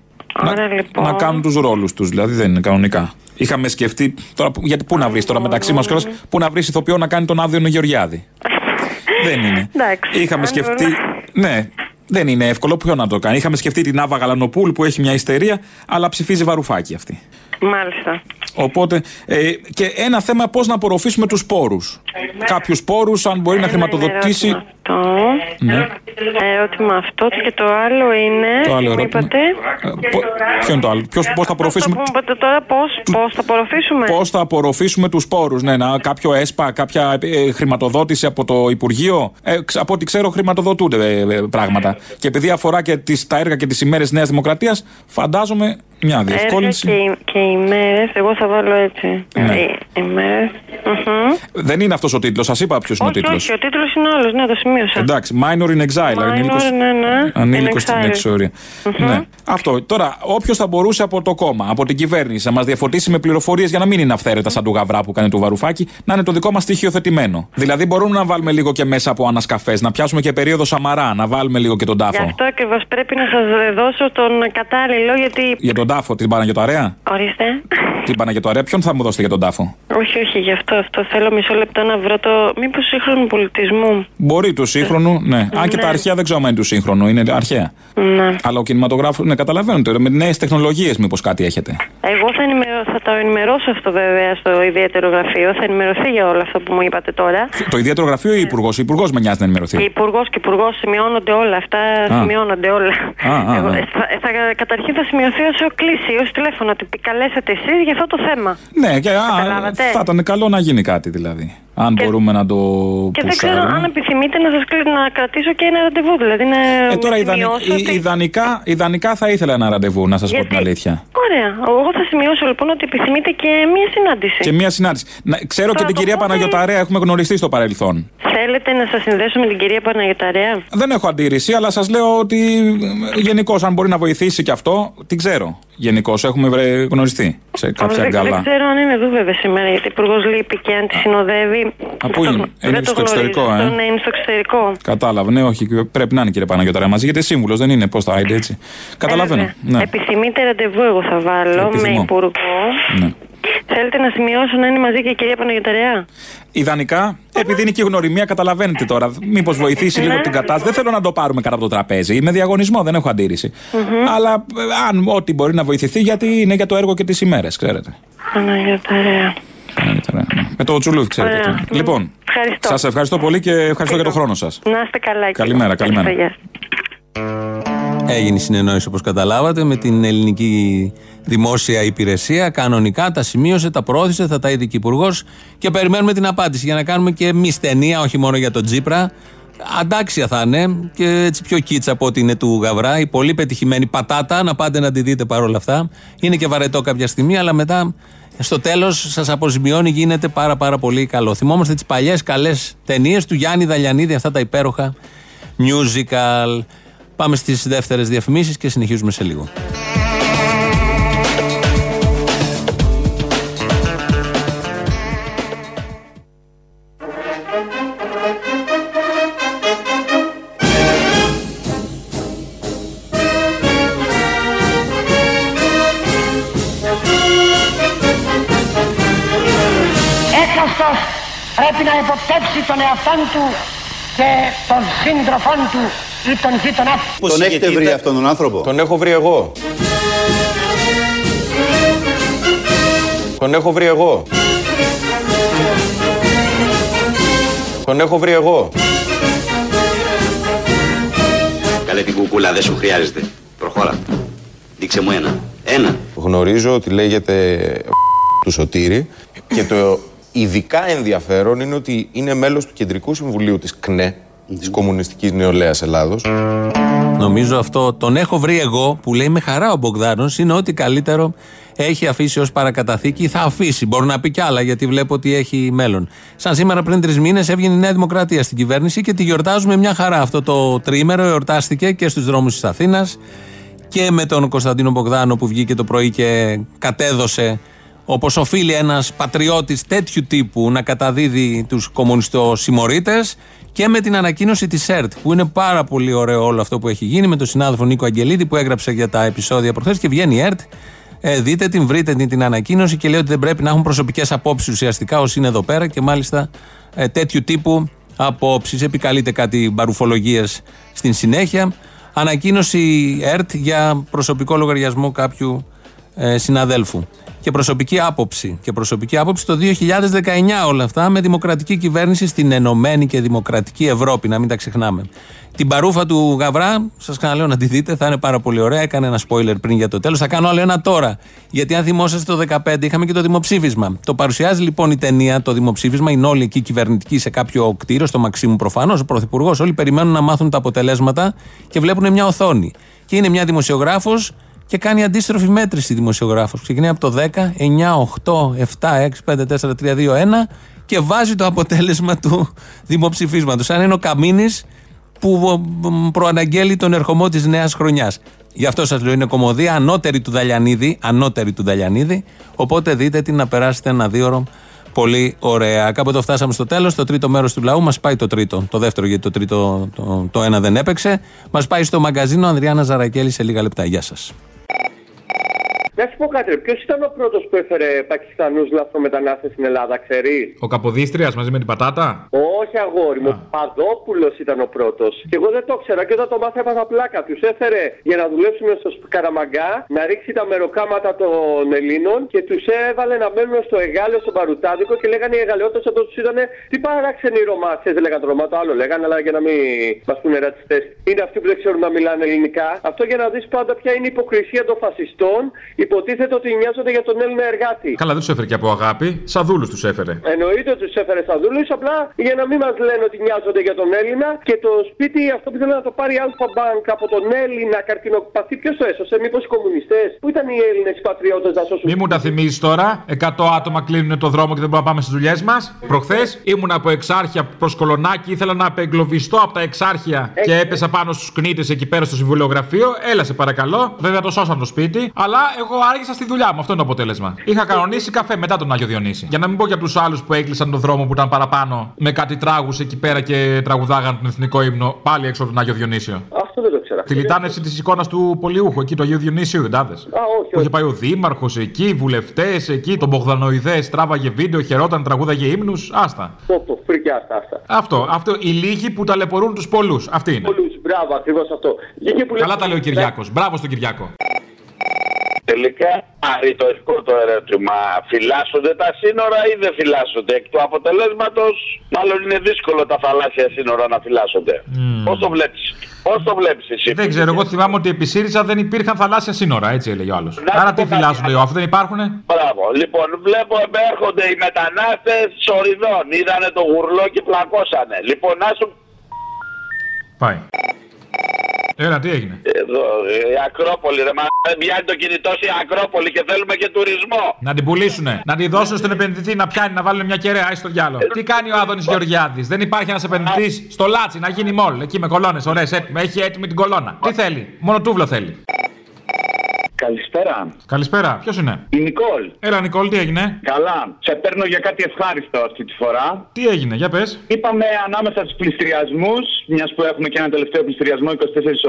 Ωραία, λοιπόν. Να κάνουν τους ρόλους τους, δηλαδή δεν είναι κανονικά. Είχαμε σκεφτεί. Τώρα, που- γιατί πού να βρεις τώρα μεταξύ μας κιόλας, πού να βρεις ηθοποιό να κάνει τον Άδειο Γεωργιάδη. [laughs] δεν είναι. Εντάξει. Είχαμε αν σκεφτεί. μπορώ- Ναι, δεν είναι εύκολο. Ποιο να το κάνει. Είχαμε σκεφτεί την Άβα Γαλανοπούλ που έχει μια ιστερία, αλλά ψηφίζει βαρουφάκι αυτή. Μάλιστα. Οπότε, ε, και ένα θέμα πώς να απορροφήσουμε τους πόρους. Κάποιους πόρους, αν μπορεί να χρηματοδοτήσει. Αυτό. Ναι. Ερώτημα αυτό και το άλλο είναι. Το άλλο μου ερώτημα. είπατε. Ποιο είναι το άλλο, πώς θα απορροφήσουμε. Μου είπατε τώρα πώ πώς θα απορροφήσουμε; Πώς θα απορροφήσουμε τους πόρους, ναι, να, κάποιο ΕΣΠΑ, κάποια ε, χρηματοδότηση από το Υπουργείο; Ε, ξ- από ό,τι ξέρω, χρηματοδοτούνται ε, ε, πράγματα. Και επειδή αφορά και τις, τα έργα και τις ημέρες Νέας Δημοκρατίας, φαντάζομαι μια Έργα διευκόλυνση. και, οι- και οι μέρε, εγώ θα βάλω έτσι. Ναι. Οι, οι μέρες. Μμμ. Δεν είναι αυτός ο τίτλος, σας είπα ποιος είναι ο Όχι, τίτλος. όχι, ο τίτλος είναι άλλος. Ναι, το σημείωσα. Εντάξει, Minor in Exile. ανήλικος- Minor, ναι, ναι. Ανήλικος In στην exile. εξορία. Ναι. Αυτό. Τώρα, όποιος θα μπορούσε από το κόμμα, από την κυβέρνηση, να μας διαφωτίσει με πληροφορίες για να μην είναι αυθαίρετα σαν του γαβρά που κάνει του βαρουφάκι, να είναι το δικό μας στοιχειοθετημένο. Δηλαδή, μπορούμε να βάλουμε λίγο και μέσα από ανασκαφές, να πιάσουμε και περίοδο Σαμαρά, να βάλουμε λίγο και τον Γι' τάφο. αυτό ακριβώς πρέπει να σας δώσω τον κατάλληλο, γιατί Για τον τον τάφο, την Παναγιοταρέα; Ορίστε. Την Παναγιοταρέα, ποιον θα μου δώσετε για τον τάφο; Όχι, όχι, γι' αυτό, αυτό θέλω μισό λεπτό να βρω το. Μήπως σύγχρονου πολιτισμού. Μπορεί του σύγχρονου, ναι. Αν και Ναι. τα αρχαία δεν ξέρω αν είναι του σύγχρονου, είναι αρχαία. Ναι. Αλλά ο κινηματογράφος, ναι, καταλαβαίνετε. Με νέες τεχνολογίες, μήπως κάτι έχετε. Εγώ θα, ενημερώ, θα το ενημερώσω αυτό βέβαια στο ιδιαίτερο γραφείο. Θα ενημερωθεί για όλο αυτό που μου είπατε τώρα. Το ιδιαίτερο γραφείο ή υπουργός; Ο υπουργός με νοιάζει να ενημερωθεί. Υπουργός και υπουργός σημειώνονται όλα. Αυτά Α. σημειώνονται όλα. Α, α, Εγώ, α. θα, θα, καταρχήν θα σημειωθεί ως κλίση, ως τηλέφωνο ότι καλέσατε εσείς για αυτό το θέμα. Ναι, και α, Καταλάβατε. θα ήταν καλό να γίνει κάτι δηλαδή. Αν μπορούμε να το Και δεν ξέρω αν πουσάρουμε. επιθυμείτε να σας να κρατήσω και ένα ραντεβού. Δηλαδή να Ε, τώρα ιδανι- σημειώσω ι- ότι- ιδανικά, ιδανικά θα ήθελα ένα ραντεβού, να σας πω την αλήθεια. Ωραία. Εγώ θα σημειώσω λοιπόν ότι επιθυμείτε και μία συνάντηση. Και μία συνάντηση. Να, ξέρω και Θα την το κυρία πω Παναγιοταρέα, έχουμε γνωριστεί στο παρελθόν. Θέλετε να σας συνδέσω με την κυρία Παναγιοταρέα; Δεν έχω αντίρρηση, αλλά σας λέω ότι γενικώς, αν μπορεί να βοηθήσει και αυτό, την ξέρω. Γενικώς έχουμε βρε- γνωριστεί σε κάποια δεν, γκάλα. δεν ξέρω αν είναι εδώ βέβαια σήμερα, γιατί ο υπουργός λείπει και αν τη συνοδεύει. Α, πού είναι; Δεν Είναι το στο εξωτερικό, γνωρίζω. ε; Αυτό, Ναι, είναι στο εξωτερικό. Κατάλαβα, ναι, όχι, πρέπει να είναι κύριε Παναγιοταρέα μαζί, γιατί σύμβουλος δεν είναι. Πώς θα είναι έτσι. Καταλαβαίνω. Ε, Ναι. Επιθυμείτε ραντεβού, εγώ θα βάλω Επιθυμώ. με υπουργό. Ναι. Θέλετε να σημειώσω να είναι μαζί και η κυρία Παναγιοταρέα. Ιδανικά, επειδή είναι και η γνωριμία, καταλαβαίνετε τώρα. Μήπως βοηθήσει Ναι. λίγο την κατάσταση. Δεν θέλω να το πάρουμε κάτω από το τραπέζι. Είναι διαγωνισμό, δεν έχω αντίρρηση. Αλλά ε, αν ό,τι μπορεί να βοηθηθεί, γιατί είναι για το έργο και τις ημέρες, ξέρετε. Παναγιοταρέα. Παναγιοταρέα, ναι. Με το τσουλούδι, ξέρετε. Ωραία. τι. Λοιπόν, Ευχαριστώ. σας ευχαριστώ πολύ και ευχαριστώ για τον χρόνο σας. Να είστε καλά. κύριε. Καλημέρα, καλημέρα. Ευχαριστώ, γεια σας. Έγινε συνεννόηση όπως καταλάβατε με την ελληνική δημόσια υπηρεσία. Κανονικά τα σημείωσε, τα προώθησε, θα τα είδε και υπουργός και περιμένουμε την απάντηση για να κάνουμε και εμείς ταινία, όχι μόνο για τον Τζίπρα. Αντάξια θα είναι και έτσι πιο κίτσα από ό,τι είναι του Γαβρά. Η πολύ πετυχημένη πατάτα, να πάτε να τη δείτε παρόλα αυτά. Είναι και βαρετό κάποια στιγμή, αλλά μετά στο τέλος σας αποζημιώνει, γίνεται πάρα πάρα πολύ καλό. Θυμόμαστε τις παλιές καλές ταινίες του Γιάννη Δαλιανίδη, αυτά τα υπέροχα musical. Πάμε στις δεύτερες διαφημίσεις και συνεχίζουμε σε λίγο. Τον εαυτόν του και των σύντροφών του ή τον γείτονά του. Τον έχετε βρει αυτόν τον άνθρωπο; Τον έχω βρει εγώ. Τον έχω βρει εγώ. Τον έχω βρει εγώ. Καλέ την κουκούλα, δεν σου χρειάζεται. Προχώρα. Δείξε μου ένα. Ένα. Γνωρίζω ότι λέγεται του Σωτήρη και το ειδικά ενδιαφέρον είναι ότι είναι μέλος του Κεντρικού Συμβουλίου της ΚΝΕ, της Κομμουνιστικής Νεολαίας Ελλάδος. Νομίζω αυτό τον έχω βρει εγώ που λέει με χαρά ο Μπογδάνος είναι ότι καλύτερο έχει αφήσει ως παρακαταθήκη. Θα αφήσει. Μπορεί να πει κι άλλα γιατί βλέπω ότι έχει μέλλον. Σαν σήμερα πριν τρεις μήνες έβγαινε η Νέα Δημοκρατία στην κυβέρνηση και τη γιορτάζουμε μια χαρά. Αυτό το τρίμερο εορτάστηκε και στους δρόμους της Αθήνας και με τον Κωνσταντίνο Μπογδάνο που βγήκε το πρωί και κατέδωσε όπως οφείλει ένας πατριώτης τέτοιου τύπου να καταδίδει τους κομμουνιστοσημωρίτες και με την ανακοίνωση της ΕΡΤ που είναι πάρα πολύ ωραίο όλο αυτό που έχει γίνει με τον συνάδελφο Νίκο Αγγελίδη που έγραψε για τα επεισόδια προχθές και βγαίνει η ΕΡΤ. Ε, δείτε την, βρείτε την, την ανακοίνωση και λέει ότι δεν πρέπει να έχουν προσωπικές απόψεις ουσιαστικά όσοι είναι εδώ πέρα και μάλιστα ε, τέτοιου τύπου απόψεις. Επικαλείται κάτι μπαρουφολογίες στην συνέχεια. Ανακοίνωση ΕΡΤ για προσωπικό λογαριασμό κάποιου ε, συναδέλφου. Και προσωπική άποψη. Και προσωπική άποψη το 2019 όλα αυτά με δημοκρατική κυβέρνηση στην Ενωμένη και Δημοκρατική Ευρώπη, να μην τα ξεχνάμε. Την παρούφα του Γαβρά, σας ξαναλέω να τη δείτε, θα είναι πάρα πολύ ωραία. Έκανε ένα spoiler πριν για το τέλος. Θα κάνω άλλο ένα τώρα. Γιατί αν θυμόσαστε το 2015 είχαμε και το δημοψήφισμα. Το παρουσιάζει λοιπόν η ταινία, το δημοψήφισμα. Είναι όλοι εκεί κυβερνητικοί σε κάποιο κτίριο, στο Μαξίμου προφανώς, ο Πρωθυπουργός. Όλοι περιμένουν να μάθουν τα αποτελέσματα και βλέπουν μια οθόνη. Και είναι μια δημοσιογράφος και κάνει αντίστροφη μέτρηση δημοσιογράφος. Ξεκινάει από το 10, 9, 8, 7, 6, 5, 4, 3, 2, 1 και βάζει το αποτέλεσμα του δημοψηφίσματος. Αν είναι ο Καμίνης που προαναγγέλει τον ερχομό της νέας χρονιάς. Γι' αυτό σας λέω είναι κομμωδία ανώτερη του Δαλιανίδη, ανώτερη του Δαλιανίδη, οπότε δείτε την να περάσετε ένα δύο πολύ ωραία. Κάποτε φτάσαμε στο τέλος, το τρίτο μέρος του λαού μας πάει το τρίτο, το δεύτερο γιατί το τρίτο το, το ένα δεν έπαιξε, μας πάει στο μαγκαζίνο Ανδριάννα Ζαρακέλη σε λίγα λεπτά. Γεια σας. Να σου πω κάτι, ποιος ήταν ο πρώτος που έφερε Πακιστανούς λαθρομετανάστε στην Ελλάδα, ξέρεις; Ο Καποδίστριας μαζί με την πατάτα; Όχι, αγόρι μου. Ο Παδόπουλος ήταν ο πρώτος. Και εγώ δεν το ήξερα και όταν το μάθα έπαθα πλάκα. Τους έφερε για να δουλέψουν στο Καραμαγκά, να ρίξει τα μεροκάματα των Ελλήνων και τους έβαλε να μένουν στο Εγάλιο, στο Παρουτάδικο και λέγανε οι Εγαλαιότε όταν τους είδανε τι παράξενοι Ρωμάς. Δεν λέγανε το Ρωμά, το άλλο λέγανε, αλλά για να μην μας πούνε ρατσιστές. Είναι αυτοί που δεν ξέρουν να μιλάνε ελληνικά. Αυτό για να δεις πάντα ποια είναι η υποκρισία των φασιστών. Υποτίθεται ότι νοιάζονται για τον Έλληνα εργάτη. Καλά, δεν τους έφερε και από αγάπη. Σαδούλους τους έφερε. Εννοείται ότι τους έφερε σαδούλους, απλά για να μην μας λένε ότι νοιάζονται για τον Έλληνα και το σπίτι αυτό που ήθελε να το πάρει η Αλφα Bank από τον Έλληνα καρκινοπαθή. Ποιος το έσωσε, μήπως οι κομμουνιστές. Πού ήταν οι Έλληνες πατριώτες να σώσουν. Μη μου τα θυμίζεις τώρα. 100 άτομα κλείνουν το δρόμο και δεν μπορούμε να πάμε στις δουλειές μας. Προχθές ήμουν από εξάρχεια προς κολονάκι, ήθελα να απεγκλωβιστώ από τα εξάρχεια και έπεσα πάνω στους κνήτες εκεί πέρα στο συμβουλιογραφείο. Έλα σε παρακαλώ. Βέβαια το σώσαν το σπίτι, αλλά εγώ άργησα στη δουλειά μου. Αυτό είναι το αποτέλεσμα. Είχα κανονίσει καφέ μετά τον Άγιο Διονύση. Για να μην πω για τους άλλους που έκλεισαν τον δρόμο που ήταν παραπάνω με κάτι τράγους εκεί πέρα και τραγουδάγαν τον εθνικό ύμνο πάλι έξω από τον Άγιο Διονύσιο. Αυτό δεν το ξέρα. Τη λιτάνευση της εικόνας του Πολιούχου εκεί, του Αγίου Διονύσιου, δεν τάδε. Που είχε πάει ο Δήμαρχος εκεί, οι βουλευτές εκεί, τον Μπογδανοειδές, τράβαγε βίντεο, χαιρόταν, τραγούδαγε ύμνους. Άστα. Το, το, φρικιά αυτά, αυτά. Αυτό, αυτό. Οι λίγοι που ταλαιπωρούν τους πολλούς. Αυτή είναι. Πολλούς, μπράβο, ακριβώς αυτό. Καλά τα λέει ο Κυριάκος. Μπράβο στον Κυριάκο. Τελικά, αρρητορικό το ερώτημα. Φυλάσσονται τα σύνορα ή δεν φυλάσσονται; Εκ του αποτελέσματος, μάλλον είναι δύσκολο τα θαλάσσια σύνορα να φυλάσσονται. Mm. Πώς το βλέπεις; Πώς το βλέπεις εσύ; Δεν ξέρω, εγώ θυμάμαι ότι επί ΣΥΡΙΖΑ δεν υπήρχαν θαλάσσια σύνορα, έτσι έλεγε ο άλλος. Άρα τι φυλάσσονται, αφού δεν υπάρχουν. Μπράβο. Λοιπόν, βλέπω έρχονται οι μετανάστες σοριδών. Είδανε το γουρλό και πλακώσανε. Λοιπόν, να σου. Πάει. Έλα, τι έγινε; Εδώ, η Ακρόπολη, ρε μα. Πιάνει το κινητό η Ακρόπολη και θέλουμε και τουρισμό. Να την πουλήσουνε. Να την δώσουν στον επενδυτή να πιάνει, να βάλουν μια κεραία, στο διάλογο. Τι κάνει ο Άδωνης Γεωργιάδης; Δεν υπάρχει ένας επενδυτής στο Λάτσι να γίνει μόλ. Εκεί με κολόνε, ωραίες έτοιμε. Έχει έτοιμη την κολόνα. Τι θέλει; Μόνο τούβλο θέλει. Καλησπέρα. Καλησπέρα. Ποιος είναι; Η Νικόλ. Έλα, Νικόλ, τι έγινε; Καλά. Σε παίρνω για κάτι ευχάριστο αυτή τη φορά. Τι έγινε, για πες. Είπαμε ανάμεσα στους πληστηριασμούς, μιας που έχουμε και ένα τελευταίο πληστηριασμό 24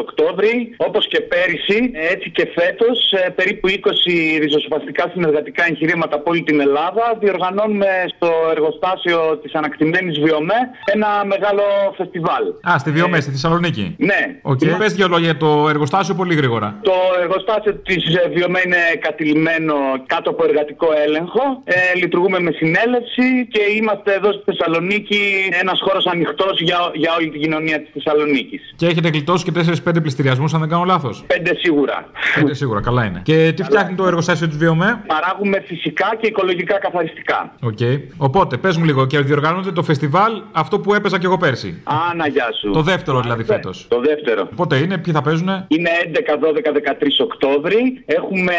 Οκτώβρη, όπως και πέρυσι, έτσι και φέτος, περίπου 20 ριζοσπαστικά συνεργατικά εγχειρήματα από όλη την Ελλάδα, διοργανώνουμε στο εργοστάσιο της ανακτημένης Βιομέ ένα μεγάλο φεστιβάλ. Α, στη Βιομέ, στη Θεσσαλονίκη. Ναι. OK, okay. πες δύο λόγια το εργοστάσιο πολύ γρήγορα. Το εργοστάσιο της Βιομέ είναι κατειλημμένο κάτω από εργατικό έλεγχο. Ε, λειτουργούμε με συνέλευση και είμαστε εδώ στη Θεσσαλονίκη ένας χώρος ανοιχτός για, για όλη την κοινωνία της Θεσσαλονίκης. Και έχετε γλιτώσει και 4-5 πλειστηριασμούς, αν δεν κάνω λάθος; Πέντε σίγουρα. Πέντε σίγουρα, καλά είναι. Και τι φτιάχνει το εργοστάσιο της Βιομέ. Παράγουμε φυσικά και οικολογικά καθαριστικά. OK. Okay. Οπότε, πες μου λίγο και διοργανώνεται το φεστιβάλ αυτό που έπαιζα και εγώ πέρσι. Άνα, γεια σου. Το δεύτερο δηλαδή φέτος. Το δεύτερο. Πότε είναι, ποιοι θα παίζουν. Είναι 11, 12, 13 Οκτώβρη. Έχουμε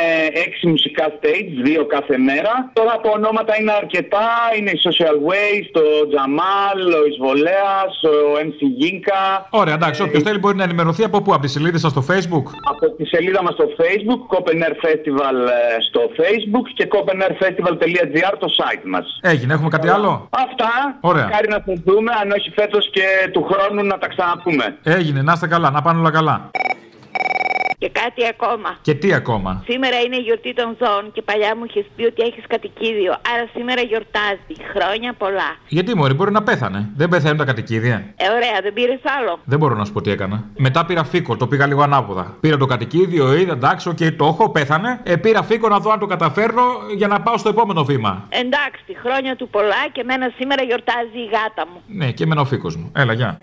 6 μουσικά stage, δύο κάθε μέρα. Τώρα από ονόματα είναι αρκετά. Είναι η Social Waste, το Τζαμάλ, ο Ισβολέας, ο MC Ginka. Ωραία, εντάξει. Όποιος θέλει μπορεί να ενημερωθεί από πού, από τη σελίδα σας στο Facebook. Από τη σελίδα μας στο Facebook, Copen Air Festival στο Facebook και copenairfestival.gr το site μας. Έγινε, έχουμε κάτι άλλο; Αυτά. Ωραία. Χάρη να σας δούμε, αν όχι φέτος και του χρόνου να τα ξαναπούμε. Έγινε, να είστε καλά, να πάνε όλα καλά. Και κάτι ακόμα. Και τι ακόμα; Σήμερα είναι η γιορτή των ζώων και παλιά μου είχες πει ότι έχεις κατοικίδιο. Άρα σήμερα γιορτάζει. Χρόνια πολλά. Γιατί μωρή, μπορεί να πέθανε. Δεν πεθαίνουν τα κατοικίδια. Ε, ωραία, δεν πήρες άλλο. Δεν μπορώ να σου πω τι έκανα. Μετά πήρα φίκο, το πήγα λίγο ανάποδα. Πήρα το κατοικίδιο, είδα εντάξει, οκ, το έχω, πέθανε. Ε, πήρα φίκο να δω αν το καταφέρνω για να πάω στο επόμενο βήμα. Εντάξει, χρόνια του πολλά και μένα σήμερα γιορτάζει η γάτα μου. Ναι, και εμένα ο φίκο μου. Έλα, γεια.